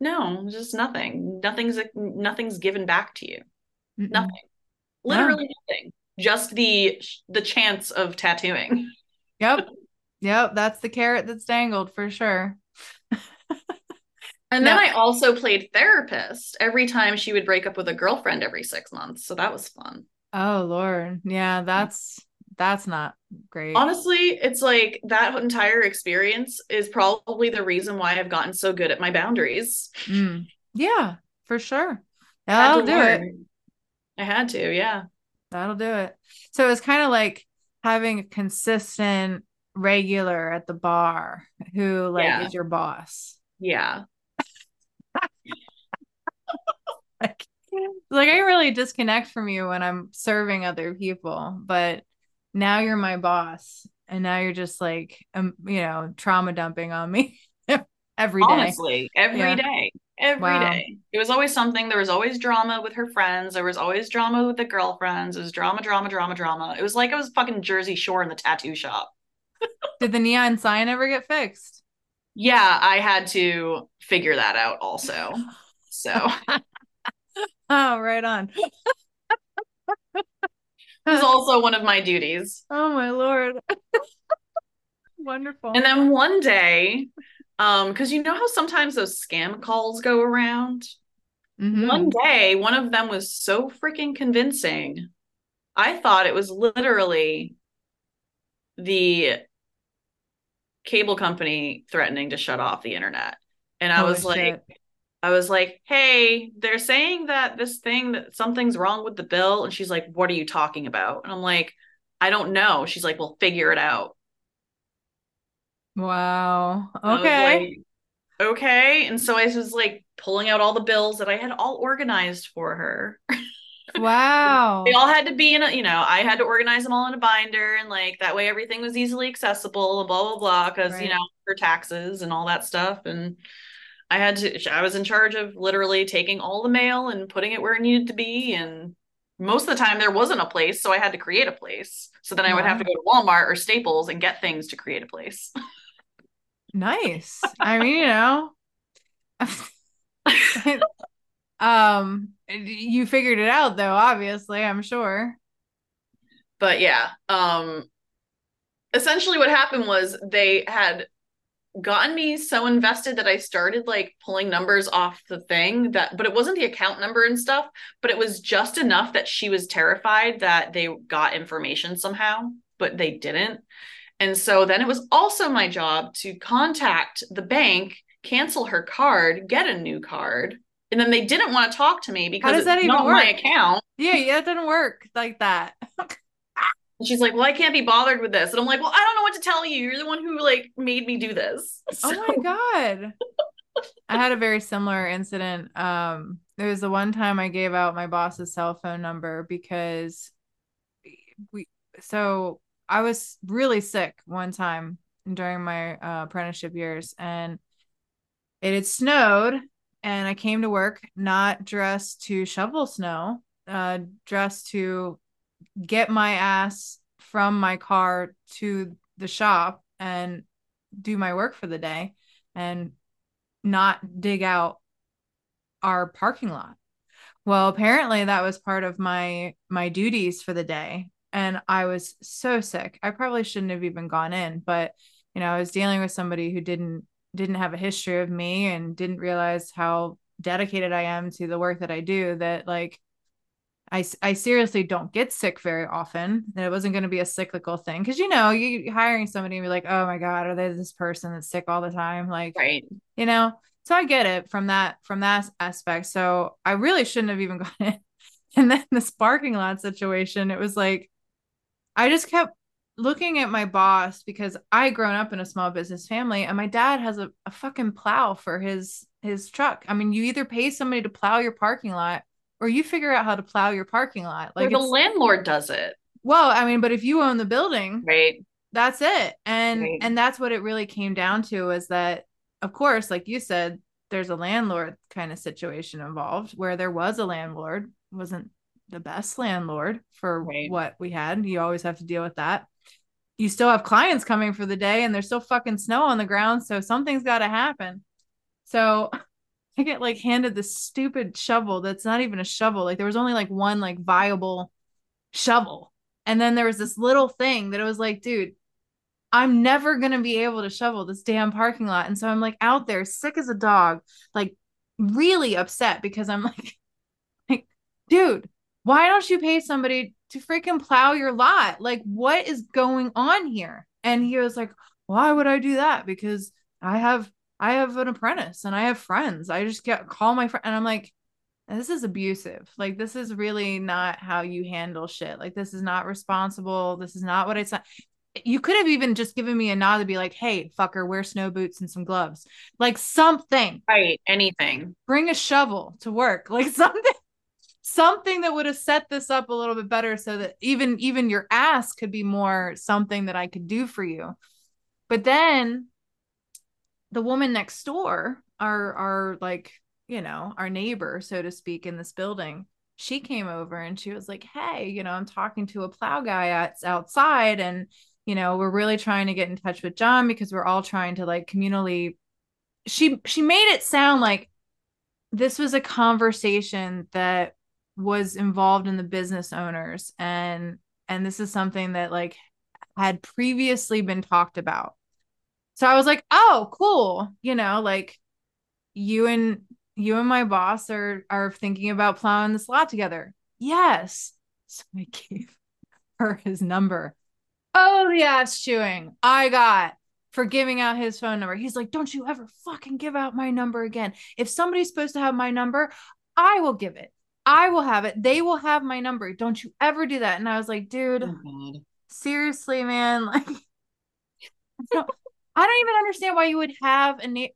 no, just nothing. Nothing's nothing's given back to you. Mm-mm. Nothing. Literally nothing. Just the the chance of tattooing. Yep. Yep. That's the carrot that's dangled for sure. And No. then I also played therapist every time she would break up with a girlfriend every six months. So that was fun. Oh Lord. Yeah, that's that's not great. Honestly, it's like that entire experience is probably the reason why I've gotten so good at my boundaries. Mm. Yeah, for sure. I had That'll to do it. I had to, yeah. That'll do it. So it's kind of like having a consistent regular at the bar who like Yeah. is your boss. Yeah. Like, like I really disconnect from you when I'm serving other people, but now you're my boss and now you're just like um, you know, trauma dumping on me every day. Honestly, every Yeah. day, every day. Wow. It was always something. There was always drama with her friends. There was always drama with the girlfriends. It was drama, drama, drama, drama. It was like I was fucking Jersey Shore in the tattoo shop. Did the neon sign ever get fixed? Yeah, I had to figure that out also. So Oh, right on. it was also one of my duties. Oh my lord. Wonderful. And then one day, um, because you know how sometimes those scam calls go around? Mhm. One day, one of them was so freaking convincing. I thought it was literally the cable company threatening to shut off the internet. And I Holy was like. I was like, hey, they're saying that this thing that something's wrong with the bill. And she's like, what are you talking about? And I'm like, I don't know. She's like, well, figure it out. Wow. And I was Okay. like, okay. And so I was like pulling out all the bills that I had all organized for her. Wow. They all had to be in a, you know, I had to organize them all in a binder and like that way everything was easily accessible and blah, blah, blah. Cause, you know, for taxes and all that stuff. And I had to, I was in charge of literally taking all the mail and putting it where it needed to be. And most of the time there wasn't a place, so I had to create a place. So then I would have to go to Walmart or Staples and get things to create a place. Nice. I mean, you know, um, you figured it out though, obviously, I'm sure. but yeah, um essentially what happened was they had gotten me so invested that I started like pulling numbers off the thing that but it wasn't the account number and stuff, but it was just enough that she was terrified that they got information somehow, but they didn't. And so then it was also my job to contact the bank, cancel her card, get a new card. And then they didn't want to talk to me because it's that even not my account. Yeah, yeah, it didn't work like that. And she's like, "Well, I can't be bothered with this." And I'm like, "Well, I don't know what to tell you. You're the one who like made me do this." Oh my God. I had a very similar incident. Um, there was the one time I gave out my boss's cell phone number because we so I was really sick one time during my uh, apprenticeship years and it had snowed and I came to work not dressed to shovel snow, uh, dressed to get my ass from my car to the shop and do my work for the day and not dig out our parking lot. Well, apparently that was part of my my duties for the day and I was so sick. I probably shouldn't have even gone in, but you know, I was dealing with somebody who didn't didn't have a history of me and didn't realize how dedicated I am to the work that I do that like I, I seriously don't get sick very often. That it wasn't going to be a cyclical thing because you know you hiring somebody and be like, oh my god, are they this person that's sick all the time? Like, right. you know. So I get it from that from that aspect. So I really shouldn't have even gone in. And then this parking lot situation, it was like I just kept looking at my boss because I grown up in a small business family and my dad has a, a fucking plow for his his truck. I mean, you either pay somebody to plow your parking lot or you figure out how to plow your parking lot. Like Like the landlord does it, well, I mean, but if you own the building, right? that's it. And Right. and that's what it really came down to is that of course, like you said, there's a landlord kind of situation involved where there was a landlord, wasn't the best landlord for Right. what we had. You always have to deal with that. You still have clients coming for the day and there's still fucking snow on the ground, so something's got to happen. So I get like handed this stupid shovel that's not even a shovel. Like there was only like one like viable shovel. And then there was this little thing that it was like, dude, I'm never gonna be able to shovel this damn parking lot. And so I'm like out there sick as a dog, like really upset because I'm like, like, dude, why don't you pay somebody to freaking plow your lot? Like, what is going on here? And he was like, Why would I do that? Because I have I have an apprentice and I have friends. I just get call my friend and I'm like, this is abusive. Like this is really not how you handle shit. Like this is not responsible. This is not what I said. you could have even just given me a nod to be like, hey, fucker, wear snow boots and some gloves. Like something. Right. Anything. Bring a shovel to work. Like something something that would have set this up a little bit better so that even even your ass could be more something that I could do for you. But then the woman next door, our our like, you know, our neighbor, so to speak, in this building, she came over and she was like, Hey, you know, I'm talking to a plow guy at, outside and you know, we're really trying to get in touch with John because we're all trying to like communally she she made it sound like this was a conversation that was involved in the business owners and and this is something that like had previously been talked about. So i was like oh cool you know like you and you and my boss are are thinking about plowing this lot together. Yes. So i gave her his number. Oh the ass chewing. I got for giving out his phone number. He's like don't you ever fucking give out my number again. If somebody's supposed to have my number i will give it I will have it. They will have my number. Don't you ever do that. And I was like, dude, Oh, seriously, man. Like, I don't, I don't even understand why you would have a neighbor.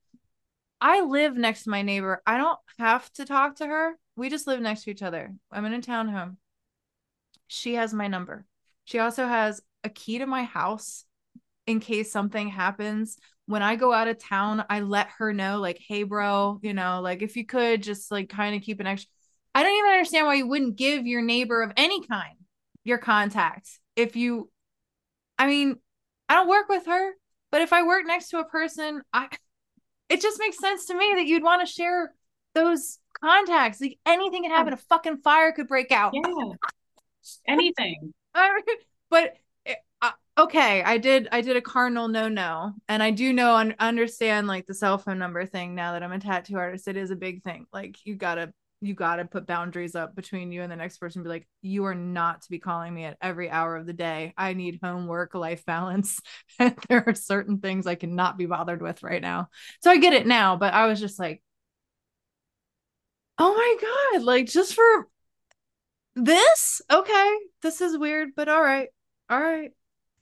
I live next to my neighbor. I don't have to talk to her. We just live next to each other. I'm in a townhome. She has my number. She also has a key to my house in case something happens. When I go out of town, I let her know, like, hey, bro, you know, like if you could just like kind of keep an extra. I don't even understand why you wouldn't give your neighbor of any kind your contact if you I mean, I don't work with her, but if I work next to a person, I it just makes sense to me that you'd want to share those contacts. Like anything could happen, a fucking fire could break out. Yeah. Anything. I mean, but uh, okay, I did I did a cardinal no no, and I do know and understand like the cell phone number thing now that I'm a tattoo artist. It is a big thing. Like you gotta you got to put boundaries up between you and the next person be like you are not to be calling me at every hour of the day. I need homework life balance. There are certain things i cannot be bothered with right now. So i get it now but i was just like oh my god like just for this? Okay this is weird but all right all right.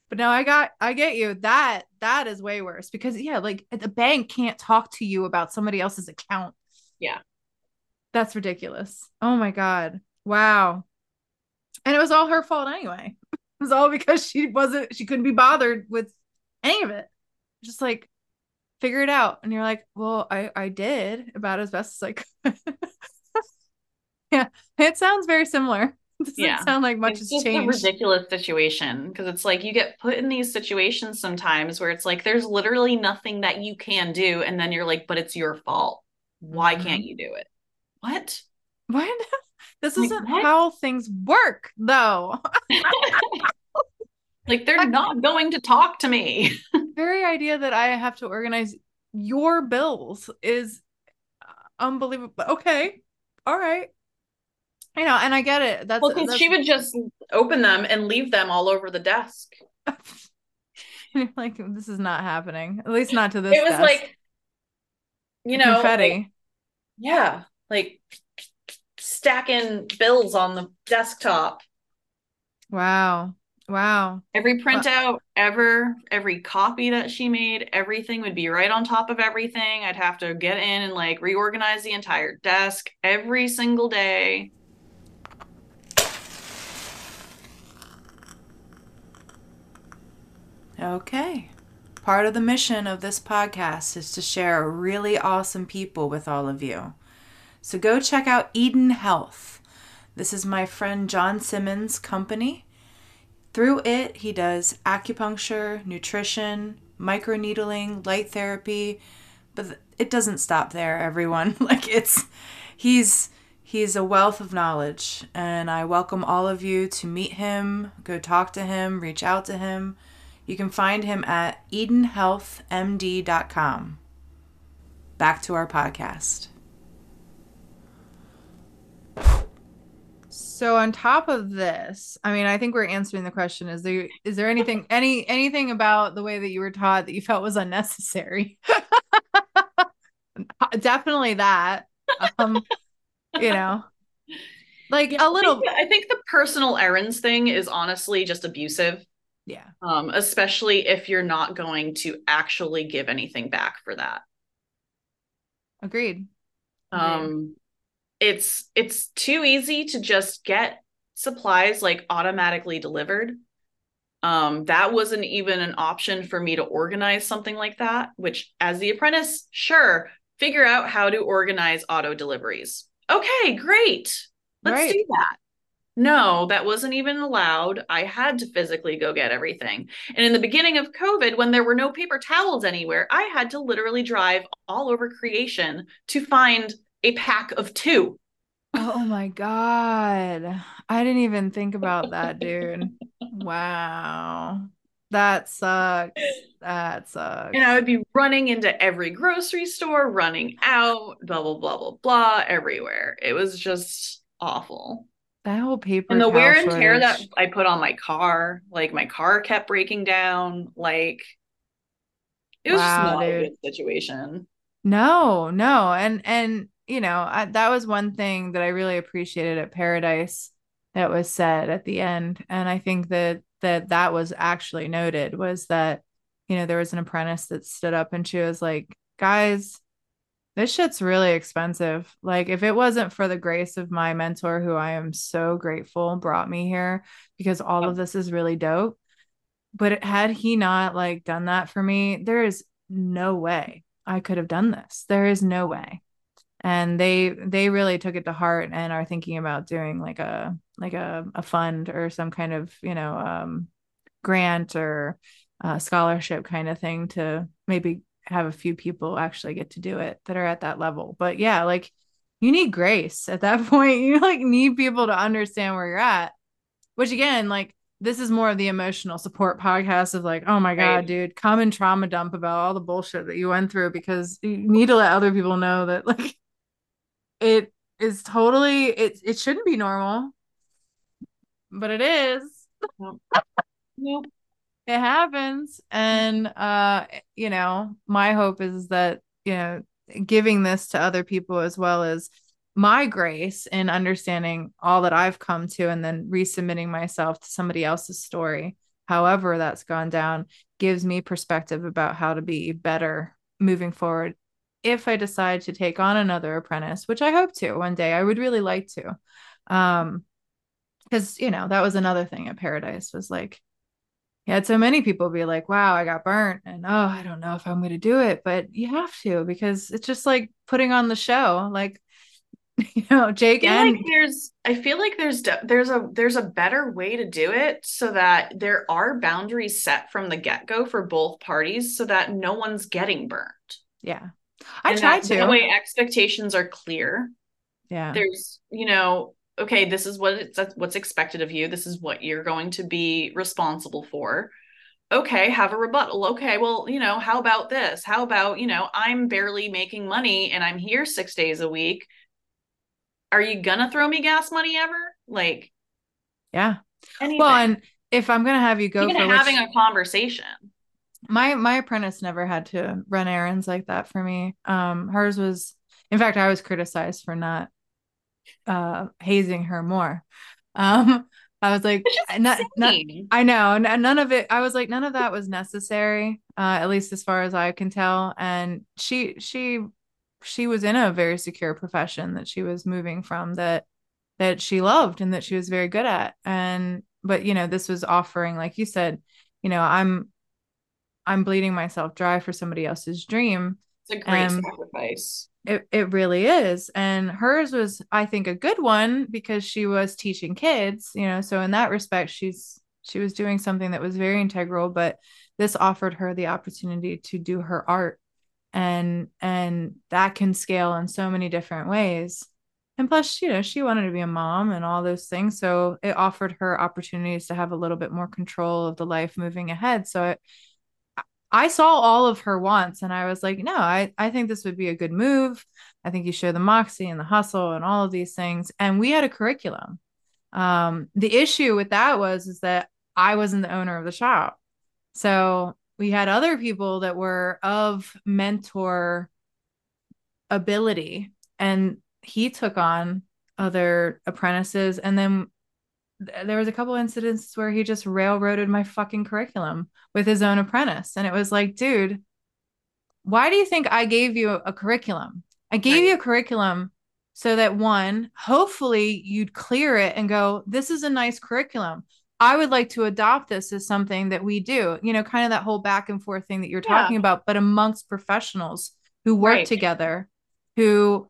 But now i got i get you. That that is way worse because yeah like the bank can't talk to you about somebody else's account. Yeah that's ridiculous. Oh my God. Wow. And it was all her fault anyway. It was all because she wasn't, she couldn't be bothered with any of it. Just like figure it out. And you're like, well, I, I did about as best as I could. yeah. It sounds very similar. It doesn't yeah. sound like much it's has changed. a ridiculous situation because it's like you get put in these situations sometimes where it's like there's literally nothing that you can do. And then you're like, but it's your fault. Why mm-hmm. can't you do it? What? What? This like, isn't what? how things work, though. like they're not going to talk to me. very idea that I have to organize your bills is uh, unbelievable. Okay. All right. You know, and I get it. That's well, because she would just open them and leave them all over the desk. like, this is not happening. At least not to this. It was desk. like, you know, confetti. Like, yeah, like stacking bills on the desktop. Wow. Wow. Every printout ever, every copy that she made, everything would be right on top of everything. I'd have to get in and like reorganize the entire desk every single day. Okay. Part of the mission of this podcast is to share really awesome people with all of you. So go check out Eden Health. This is my friend John Simmons' company. Through it, he does acupuncture, nutrition, microneedling, light therapy, but it doesn't stop there, everyone. like it's he's he's a wealth of knowledge and I welcome all of you to meet him, go talk to him, reach out to him. You can find him at edenhealthmd.com. Back to our podcast. So on top of this, I mean, I think we're answering the question: Is there is there anything any anything about the way that you were taught that you felt was unnecessary? Definitely that. Um, you know, like yeah, a little. I think, I think the personal errands thing is honestly just abusive. Yeah. Um, especially if you're not going to actually give anything back for that. Agreed. Agreed. Um it's it's too easy to just get supplies like automatically delivered. Um that wasn't even an option for me to organize something like that which as the apprentice sure figure out how to organize auto deliveries. Okay great. Let's right. do that. No that wasn't even allowed. I had to physically go get everything. And in the beginning of covid when there were no paper towels anywhere i had to literally drive all over creation to find a pack of two. Oh my god. I didn't even think about that, dude. wow. That sucks. That sucks. And I would be running into every grocery store, running out, blah blah blah blah blah, everywhere. It was just awful. That whole paper and the wear and shortage. tear that I put on my car, like my car kept breaking down. Like it was wow, just not dude. a good situation. No, no, and and you know, I, that was one thing that I really appreciated at Paradise that was said at the end. And I think that that that was actually noted was that, you know, there was an apprentice that stood up and she was like, guys, this shit's really expensive. Like, if it wasn't for the grace of my mentor, who I am so grateful brought me here because all of this is really dope. But had he not like done that for me, there is no way I could have done this. There is no way. And they they really took it to heart and are thinking about doing like a like a, a fund or some kind of you know um, grant or uh, scholarship kind of thing to maybe have a few people actually get to do it that are at that level but yeah like you need grace at that point you like need people to understand where you're at which again like this is more of the emotional support podcast of like, oh my God, right. dude, come and trauma dump about all the bullshit that you went through because you need to let other people know that like it is totally it it shouldn't be normal. But it is. Nope. nope. It happens. And uh, you know, my hope is that, you know, giving this to other people as well as my grace in understanding all that I've come to and then resubmitting myself to somebody else's story, however that's gone down, gives me perspective about how to be better moving forward. If I decide to take on another apprentice, which I hope to one day, I would really like to. Um, because you know, that was another thing at Paradise was like, you had so many people be like, wow, I got burnt. And oh, I don't know if I'm going to do it. But you have to because it's just like putting on the show. Like, you know jake I and like there's i feel like there's there's a there's a better way to do it so that there are boundaries set from the get-go for both parties so that no one's getting burnt yeah i and try that, to that way expectations are clear yeah there's you know okay this is what it's what's expected of you this is what you're going to be responsible for okay have a rebuttal okay well you know how about this how about you know i'm barely making money and i'm here six days a week are you gonna throw me gas money ever? Like, yeah. Anything. Well, and if I'm gonna have you go Even for having which, a conversation. My my apprentice never had to run errands like that for me. Um, hers was, in fact, I was criticized for not uh hazing her more. Um, I was like, not, not, I know, and none of it. I was like, none of that was necessary, uh, at least as far as I can tell. And she she she was in a very secure profession that she was moving from that that she loved and that she was very good at and but you know this was offering like you said you know i'm i'm bleeding myself dry for somebody else's dream. It's a great um, sacrifice. It, it really is. And hers was i think a good one because she was teaching kids you know so in that respect she's she was doing something that was very integral but this offered her the opportunity to do her art and and that can scale in so many different ways. And plus you know she wanted to be a mom and all those things so it offered her opportunities to have a little bit more control of the life moving ahead. So it, i saw all of her wants and i was like no i i think this would be a good move. I think you show the moxie and the hustle and all of these things. And we had a curriculum. Um the issue with that was is that i wasn't the owner of the shop. So we had other people that were of mentor ability and he took on other apprentices and then there was a couple incidents where he just railroaded my fucking curriculum with his own apprentice and it was like dude why do you think i gave you a curriculum i gave right. you a curriculum so that one hopefully you'd clear it and go this is a nice curriculum I would like to adopt this as something that we do, you know, kind of that whole back and forth thing that you're yeah. talking about, but amongst professionals who work right. together, who,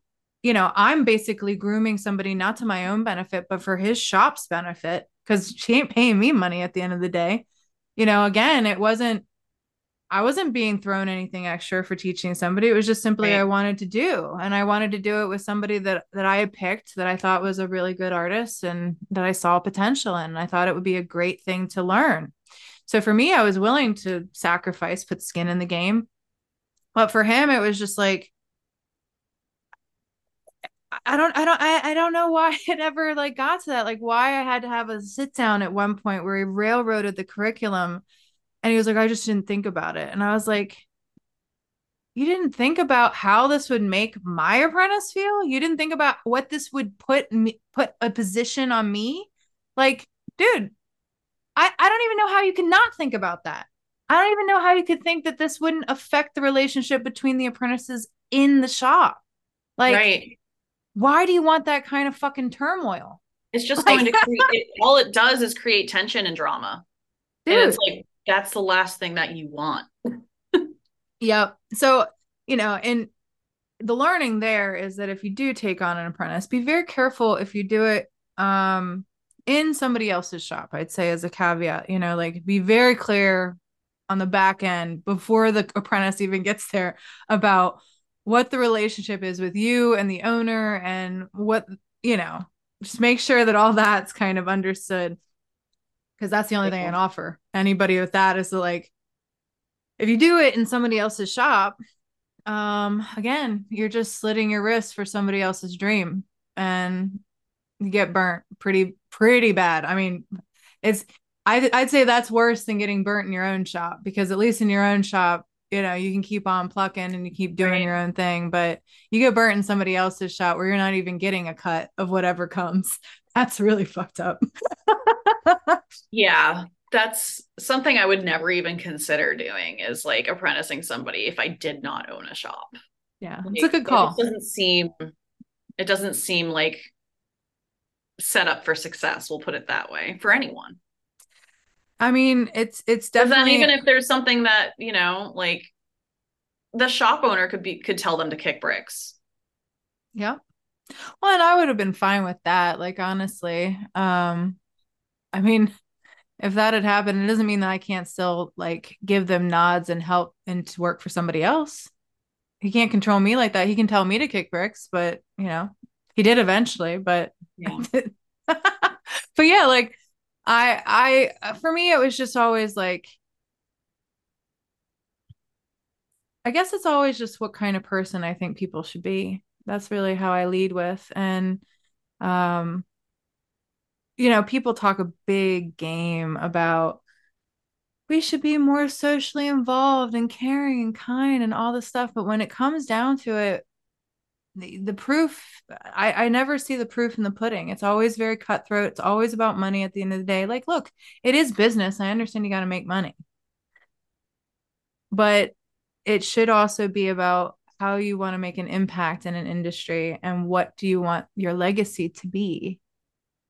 you know, I'm basically grooming somebody not to my own benefit, but for his shop's benefit, because she ain't paying me money at the end of the day. You know, again, it wasn't I wasn't being thrown anything extra for teaching somebody. It was just simply right. I wanted to do, and I wanted to do it with somebody that that I had picked that I thought was a really good artist and that I saw potential in. I thought it would be a great thing to learn. So for me, I was willing to sacrifice, put skin in the game. But for him, it was just like I don't I don't I, I don't know why it ever like got to that. Like why I had to have a sit down at one point where he railroaded the curriculum and he was like, I just didn't think about it. And I was like, You didn't think about how this would make my apprentice feel? You didn't think about what this would put me put a position on me? Like, dude, I, I don't even know how you could not think about that. I don't even know how you could think that this wouldn't affect the relationship between the apprentices in the shop. Like, right. Why do you want that kind of fucking turmoil? It's just like, going to create all it does is create tension and drama. Dude. And it's like that's the last thing that you want. yep. So, you know, and the learning there is that if you do take on an apprentice, be very careful if you do it um, in somebody else's shop. I'd say as a caveat, you know, like be very clear on the back end before the apprentice even gets there about what the relationship is with you and the owner and what, you know, just make sure that all that's kind of understood. Because that's the only thing I can offer anybody with that is like if you do it in somebody else's shop um again you're just slitting your wrist for somebody else's dream and you get burnt pretty pretty bad. I mean it's I, i'd say that's worse than getting burnt in your own shop because at least in your own shop you know you can keep on plucking and you keep doing right. your own thing but you get burnt in somebody else's shop where you're not even getting a cut of whatever comes that's really fucked up yeah that's something I would never even consider doing is like apprenticing somebody if I did not own a shop. Yeah, it's a good call. It doesn't seem it doesn't seem like set up for success. We'll put it that way for anyone. I mean, it's it's definitely even if there's something that you know, like the shop owner could be could tell them to kick bricks. Yeah. Well, and I would have been fine with that. Like honestly, um, I mean, if that had happened, it doesn't mean that I can't still like give them nods and help and to work for somebody else. He can't control me like that. He can tell me to kick bricks, but you know, he did eventually, but yeah. but yeah, like I I for me it was just always like I guess it's always just what kind of person I think people should be. That's really how I lead with and um you know, people talk a big game about we should be more socially involved and caring and kind and all this stuff. But when it comes down to it, the, the proof, I, I never see the proof in the pudding. It's always very cutthroat. It's always about money at the end of the day. Like, look, it is business. I understand you got to make money. But it should also be about how you want to make an impact in an industry and what do you want your legacy to be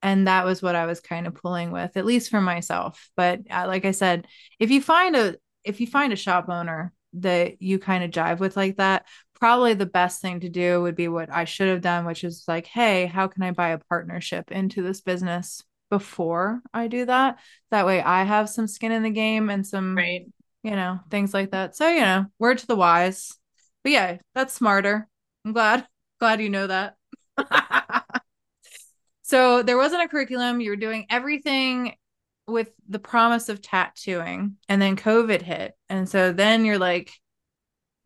and that was what i was kind of pulling with at least for myself but uh, like i said if you find a if you find a shop owner that you kind of jive with like that probably the best thing to do would be what i should have done which is like hey how can i buy a partnership into this business before i do that that way i have some skin in the game and some right. you know things like that so you know word to the wise but yeah that's smarter i'm glad glad you know that So there wasn't a curriculum. You were doing everything with the promise of tattooing, and then COVID hit. And so then you're like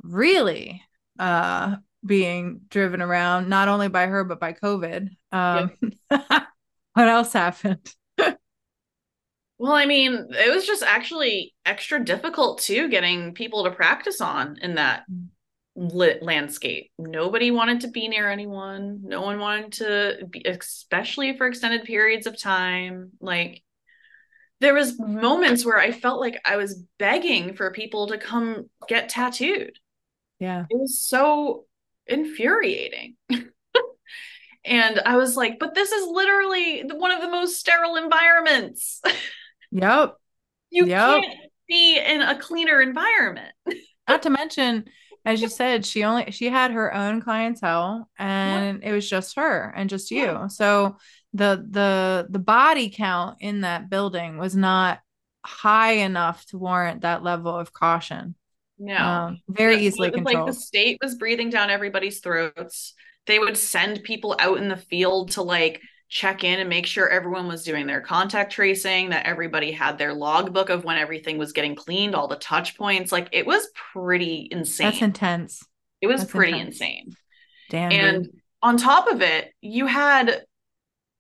really uh being driven around not only by her but by COVID. Um yep. what else happened? well, I mean, it was just actually extra difficult too getting people to practice on in that lit landscape. Nobody wanted to be near anyone. No one wanted to be, especially for extended periods of time. Like there was moments where I felt like I was begging for people to come get tattooed. Yeah. It was so infuriating. and I was like, but this is literally one of the most sterile environments. Yep. you yep. can't be in a cleaner environment. Not to mention as you said, she only she had her own clientele and it was just her and just you. Yeah. So the the the body count in that building was not high enough to warrant that level of caution. No. Um, very easily controlled. Like the state was breathing down everybody's throats. They would send people out in the field to like check in and make sure everyone was doing their contact tracing, that everybody had their logbook of when everything was getting cleaned, all the touch points. Like it was pretty insane. That's intense. It was That's pretty intense. insane. Damn. And dude. on top of it, you had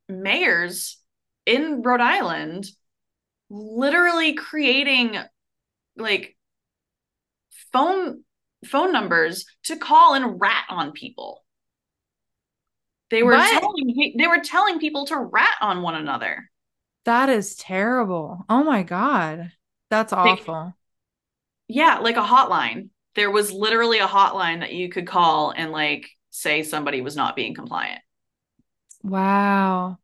mayors in Rhode Island literally creating like phone phone numbers to call and rat on people. They were what? telling they were telling people to rat on one another. That is terrible. Oh my god. That's awful. yeah, like a hotline. There was literally a hotline that you could call and like say somebody was not being compliant. Wow.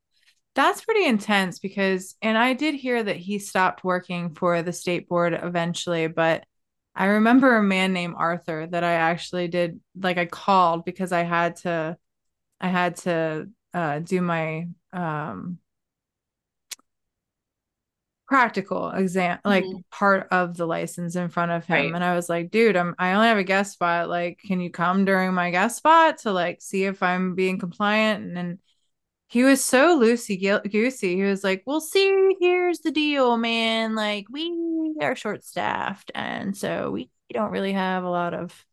That's pretty intense because and I did hear that he stopped working for the state board eventually, but I remember a man named Arthur that I actually did like I called because I had to I had to uh do my um practical exam like Mhm. part of the license in front of him Right. and I was like dude I'm I only have a guest spot like can you come during my guest spot to like see if I'm being compliant and then he was so loosey goosey he was like well see here's the deal man like we are short staffed and so we don't really have a lot of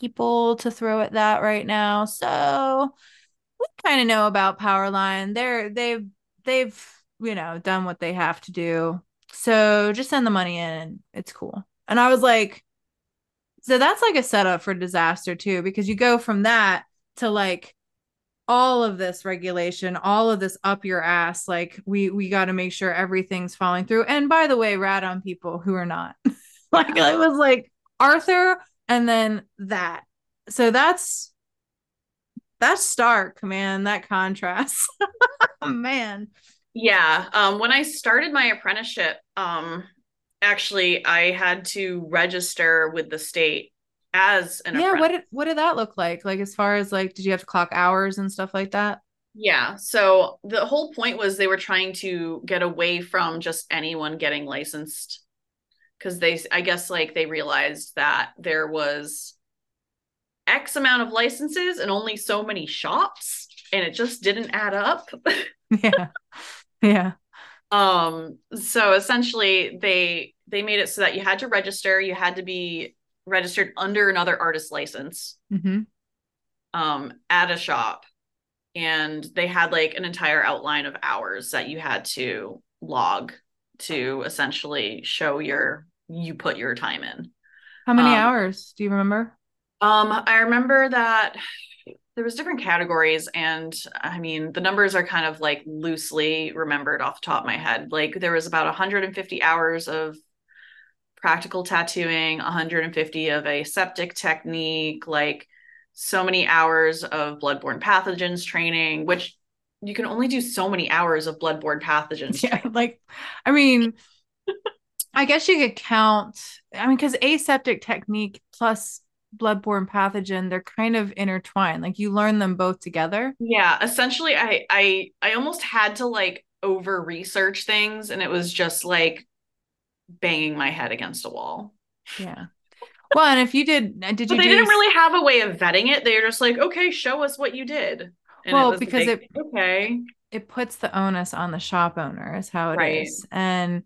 people to throw at that right now so we kind of know about Powerline they're they've they've you know, done what they have to do. So just send the money in and it's cool. And I was like, so that's like a setup for disaster too, because you go from that to like all of this regulation, all of this up your ass. Like we we got to make sure everything's falling through. And by the way, rat on people who are not. like it was like Arthur and then that. So that's that's stark, man. That contrast. man. Yeah. Um, when I started my apprenticeship, um, actually I had to register with the state as an yeah apprentice. what did what did that look like like as far as like did you have to clock hours and stuff like that Yeah. So the whole point was they were trying to get away from just anyone getting licensed because they, I guess, like they realized that there was X amount of licenses and only so many shops, and it just didn't add up. yeah yeah um so essentially they they made it so that you had to register you had to be registered under another artist license mm-hmm. um at a shop and they had like an entire outline of hours that you had to log to essentially show your you put your time in. How many Um, hours? Do you remember? Um i remember that there was different categories and i mean the numbers are kind of like loosely remembered off the top of my head. Like there was about 150 hours of practical tattooing 150 of aseptic technique like so many hours of bloodborne pathogens training which you can only do so many hours of bloodborne pathogens yeah like i mean i guess you could count i mean because aseptic technique plus bloodborne pathogen they're kind of intertwined like you learn them both together. Yeah essentially i i i almost had to like over research things and it was just like banging my head against a wall. Yeah. Well and if you did uh, did you they didn't really have a way of vetting it. They were just like okay show us what you did. And Well, was because like, it- okay. it puts the onus on the shop owner is how it is, Right. and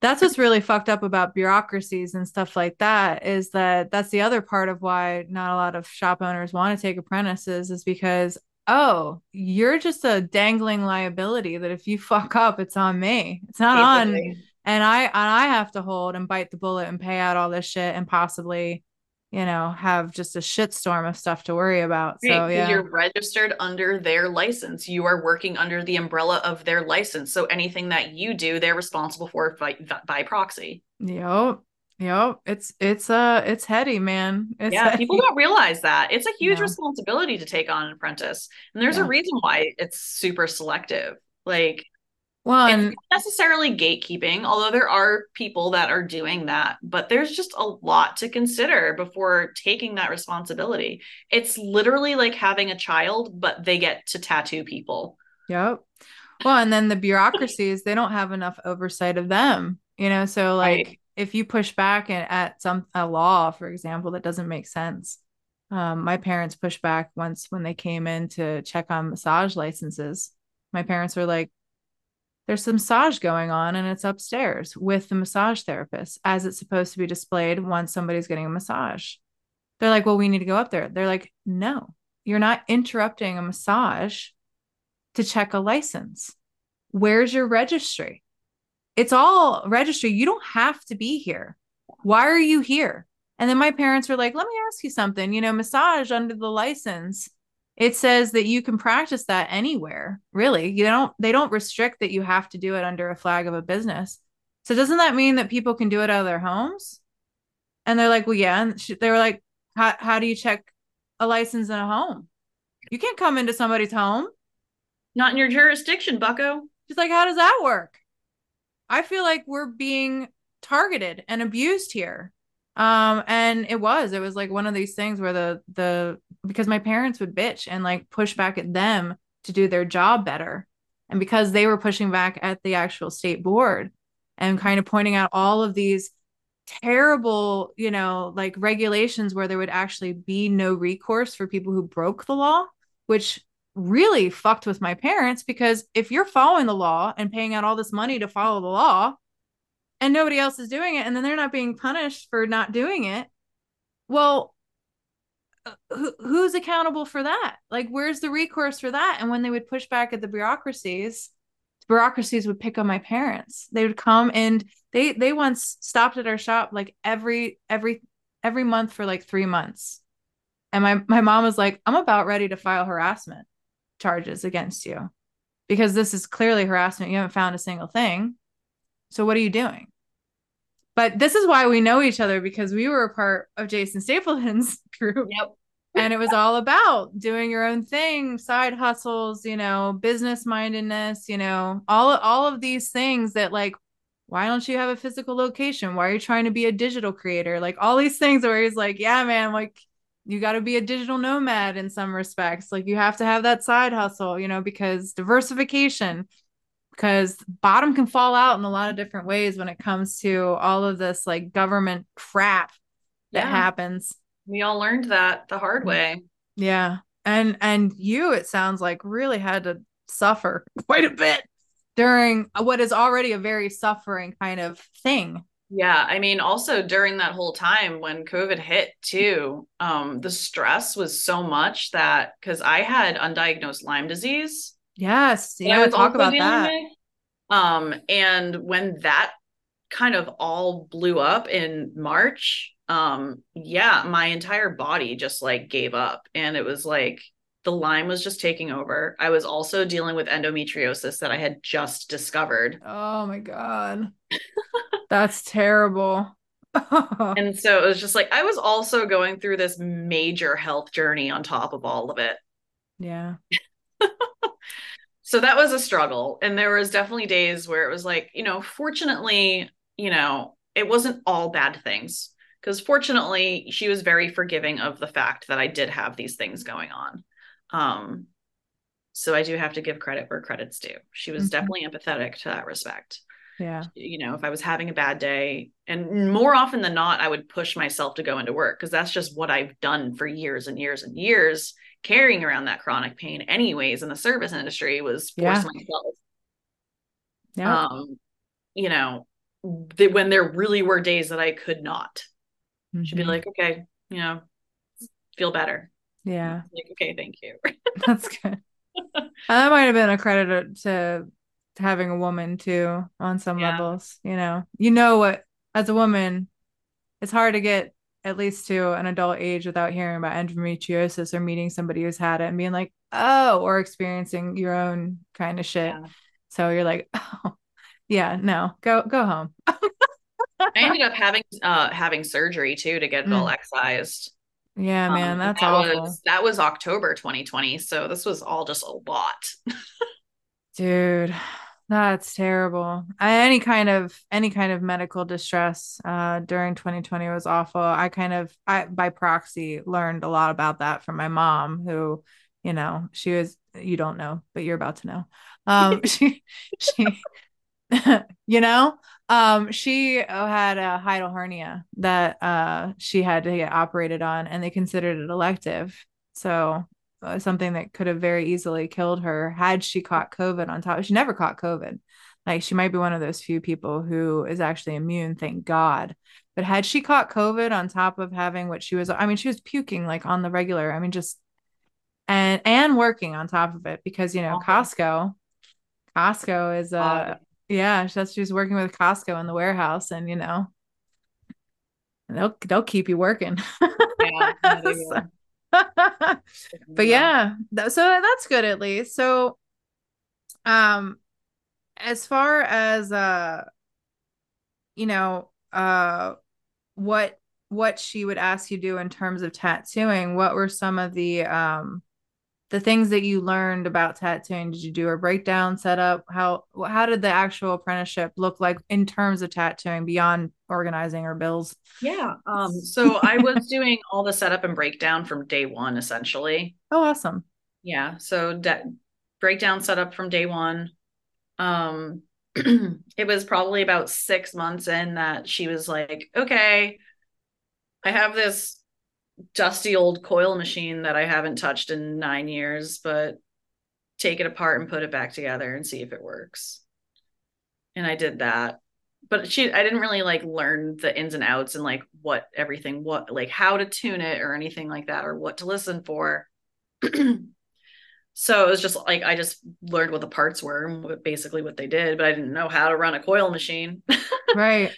that's what's really fucked up about bureaucracies and stuff like that is that that's the other part of why not a lot of shop owners want to take apprentices is because oh you're just a dangling liability that if you fuck up it's on me. It's not on basically. And i and i have to hold and bite the bullet and pay out all this shit and possibly you know have just a shitstorm of stuff to worry about Right, so yeah you're registered under their license. You are working under the umbrella of their license. So anything that you do, they're responsible for by, by proxy. Yep. Yep. It's it's uh it's heady, man. It's yeah, heady. people don't realize that. It's a huge No. responsibility to take on an apprentice. And there's Yeah. a reason why it's super selective. Like well, it's and not necessarily gatekeeping, although there are people that are doing that, but there's just a lot to consider before taking that responsibility. It's literally like having a child, but they get to tattoo people. yep. Well, and then the bureaucracies, they don't have enough oversight of them, you know. So like Right. if you push back at, at some a law, for example, that doesn't make sense. Um, my parents pushed back once when they came in to check on massage licenses. My parents were like, there's some massage going on and it's upstairs with the massage therapist as it's supposed to be displayed once somebody's getting a massage. They're like, well, we need to go up there. They're like, no, you're not interrupting a massage to check a license. Where's your registry? It's all registry. You don't have to be here. Why are you here? And then my parents were like, let me ask you something. You know, massage under the license, it says that you can practice that anywhere, really. You don't, they don't restrict that you have to do it under a flag of a business. So doesn't that mean that people can do it out of their homes? And they're like, well, yeah. And sh- they were like, how, how do you check a license in a home? You can't come into somebody's home. Not in your jurisdiction, bucko. She's like, how does that work? I feel like we're being targeted and abused here. Um, and it was, it was like one of these things where the the because my parents would bitch and like push back at them to do their job better. And because they were pushing back at the actual state board and kind of pointing out all of these terrible, you know, like regulations where there would actually be no recourse for people who broke the law, which really fucked with my parents because if you're following the law and paying out all this money to follow the law and nobody else is doing it and then they're not being punished for not doing it, well, uh, who, who's accountable for that? Like, where's the recourse for that? And when they would push back at the bureaucracies, bureaucracies would pick on my parents. They would come and they they once stopped at our shop like every every every month for like three months. And my my mom was like, I'm about ready to file harassment charges against you because this is clearly harassment. You haven't found a single thing. So what are you doing? But this is why we know each other because we were a part of Jason Stapleton's group. Yep. and it was all about doing your own thing, side hustles, you know, business mindedness, you know, all all of these things that like why don't you have a physical location? Why are you trying to be a digital creator? Like all these things where he's like, yeah, man, like you got to be a digital nomad in some respects. Like you have to have that side hustle, you know, because diversification, because bottom can fall out in a lot of different ways when it comes to all of this like government crap that Yeah. happens. We all learned that the hard way. Yeah. And and you it sounds like really had to suffer quite a bit during what is already a very suffering kind of thing. Yeah, I mean, also during that whole time when COVID hit too, um, the stress was so much that because I had undiagnosed Lyme disease, Yes. that I Yeah, was talk about that. with. Um, and when that kind of all blew up in March, um, yeah, my entire body just like gave up, and it was like the Lyme was just taking over. I was also dealing with endometriosis that I had just discovered. Oh my god. That's terrible. And so it was just like I was also going through this major health journey on top of all of it. yeah. So that was a struggle. And there was definitely days where it was like, you know, fortunately, you know, it wasn't all bad things. Because fortunately, she was very forgiving of the fact that I did have these things going on. Um, so I do have to give credit where credit's due. She was Mhm. definitely empathetic to that respect. Yeah. you know, if I was having a bad day, and more often than not, I would push myself to go into work because that's just what I've done for years and years and years, carrying around that chronic pain, anyways, in the service industry was force Yeah. myself. Yeah. Um, you know, th- when there really were days that I could not, she'd be like, okay, you know, feel better. yeah. Like, okay, thank you. That's good. that might have been a credit to, to having a woman too on some Yeah. levels, you know. You know what as a woman, it's hard to get at least to an adult age without hearing about endometriosis or meeting somebody who's had it and being like, oh, or experiencing your own kind of shit. Yeah. So you're like, oh, yeah, no, go go home. I ended up having uh having surgery too to get it all Mm. excised. Yeah, man, Um, that's that awful. was that was October 2020. So this was all just a lot. Dude, that's terrible. Any kind of any kind of medical distress uh during 2020 was awful. I kind of I by proxy learned a lot about that from my mom who, you know, she was you don't know, but you're about to know. Um she she you know, um she had a hiatal hernia that uh she had to get operated on and they considered it elective. So uh, something that could have very easily killed her had she caught COVID on top. She never caught COVID. Like she might be one of those few people who is actually immune, thank God. But had she caught COVID on top of having what she was, I mean, she was puking like on the regular. I mean, just and and working on top of it because you know. Costco, Costco is uh Um, yeah, that's she's working with Costco in the warehouse, and you know they'll they'll keep you working. yeah, will. but yeah. th- so that's good at least. So um as far as uh you know uh what what she would ask you do in terms of tattooing what were some of the um the things that you learned about tattooing did you do a breakdown setup how how did the actual apprenticeship look like in terms of tattooing beyond organizing or bills? Yeah um so i was doing all the setup and breakdown from day one essentially. Oh awesome. Yeah so de- breakdown setup from day one um it was probably about six months in that she was like okay i have this dusty old coil machine that I haven't touched in nine years, but take it apart and put it back together and see if it works. And I did that. But she I didn't really like learn the ins and outs and like what everything what like how to tune it or anything like that or what to listen for. so it was just like I just learned what the parts were and basically what they did, but I didn't know how to run a coil machine. right.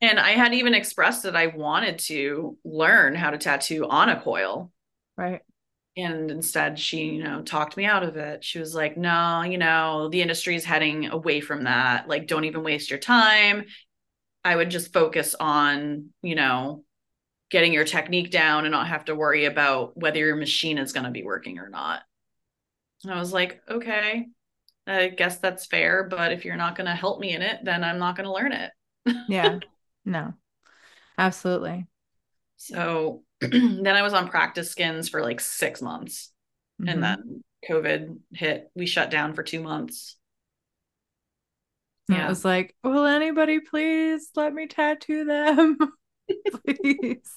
And I had even expressed that I wanted to learn how to tattoo on a coil. Right. And instead, she, you know, talked me out of it. She was like, no, you know, the industry is heading away from that. Like, don't even waste your time. I would just focus on, you know, getting your technique down and not have to worry about whether your machine is going to be working or not. And I was like, okay, I guess that's fair. But if you're not going to help me in it, then I'm not going to learn it. yeah. No, absolutely. So then I was on practice skins for like six months. Mm-hmm. And then COVID hit. We shut down for two months. Yeah. I was like, will anybody please let me tattoo them? please.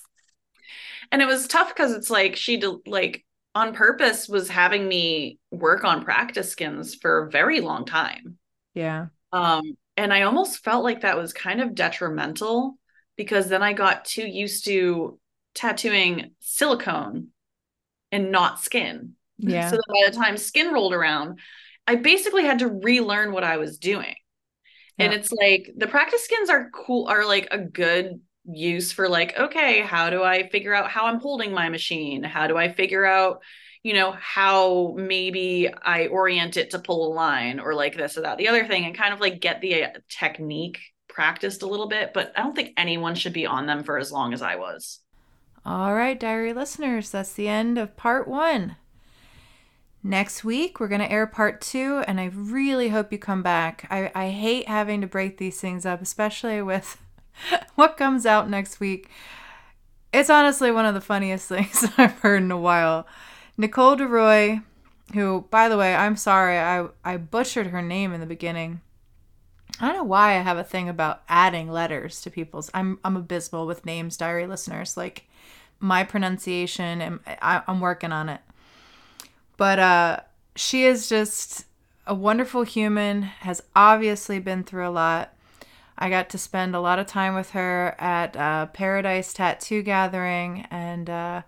And it was tough because it's like she did, like on purpose was having me work on practice skins for a very long time. Yeah. Um, and I almost felt like that was kind of detrimental because then I got too used to tattooing silicone and not skin. Yeah. So by the time skin rolled around, I basically had to relearn what I was doing. Yeah. And it's like the practice skins are cool, are like a good use for like, okay, how do I figure out how I'm holding my machine? How do I figure out you know, how maybe I orient it to pull a line or like this or that, the other thing, and kind of like get the uh, technique practiced a little bit. But I don't think anyone should be on them for as long as I was. All right, diary listeners, that's the end of part one. Next week, we're going to air part two, and I really hope you come back. I, I hate having to break these things up, especially with what comes out next week. It's honestly one of the funniest things I've heard in a while. Nicole DeRoy, who, by the way, I'm sorry, I, I butchered her name in the beginning. I don't know why I have a thing about adding letters to people's. I'm I'm abysmal with names, diary listeners. Like my pronunciation, and I, I'm working on it. But uh, she is just a wonderful human. Has obviously been through a lot. I got to spend a lot of time with her at uh, Paradise Tattoo Gathering, and uh,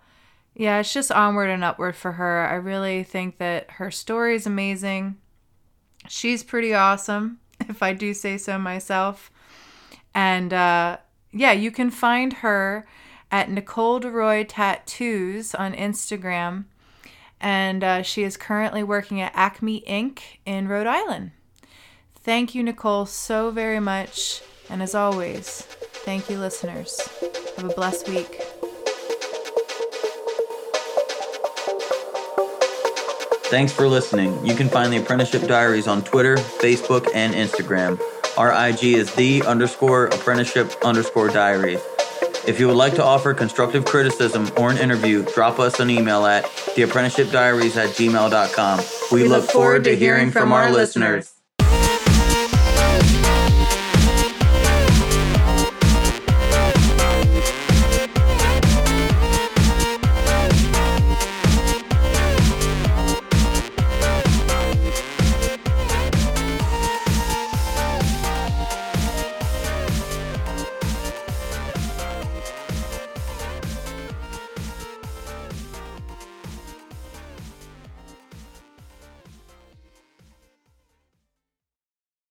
yeah, it's just onward and upward for her. I really think that her story is amazing. She's pretty awesome, if I do say so myself. And uh, yeah, you can find her at Nicole DeRoy Tattoos on Instagram. And uh, she is currently working at Acme Ink. in Rhode Island. Thank you, Nicole, so very much. And as always, thank you, listeners. Have a blessed week. Thanks for listening. You can find the Apprenticeship Diaries on Twitter, Facebook, and Instagram. Our IG is the underscore apprenticeship underscore diaries. If you would like to offer constructive criticism or an interview, drop us an email at theapprenticeshipdiaries at gmail.com. We, we look, look forward to hearing from our listeners.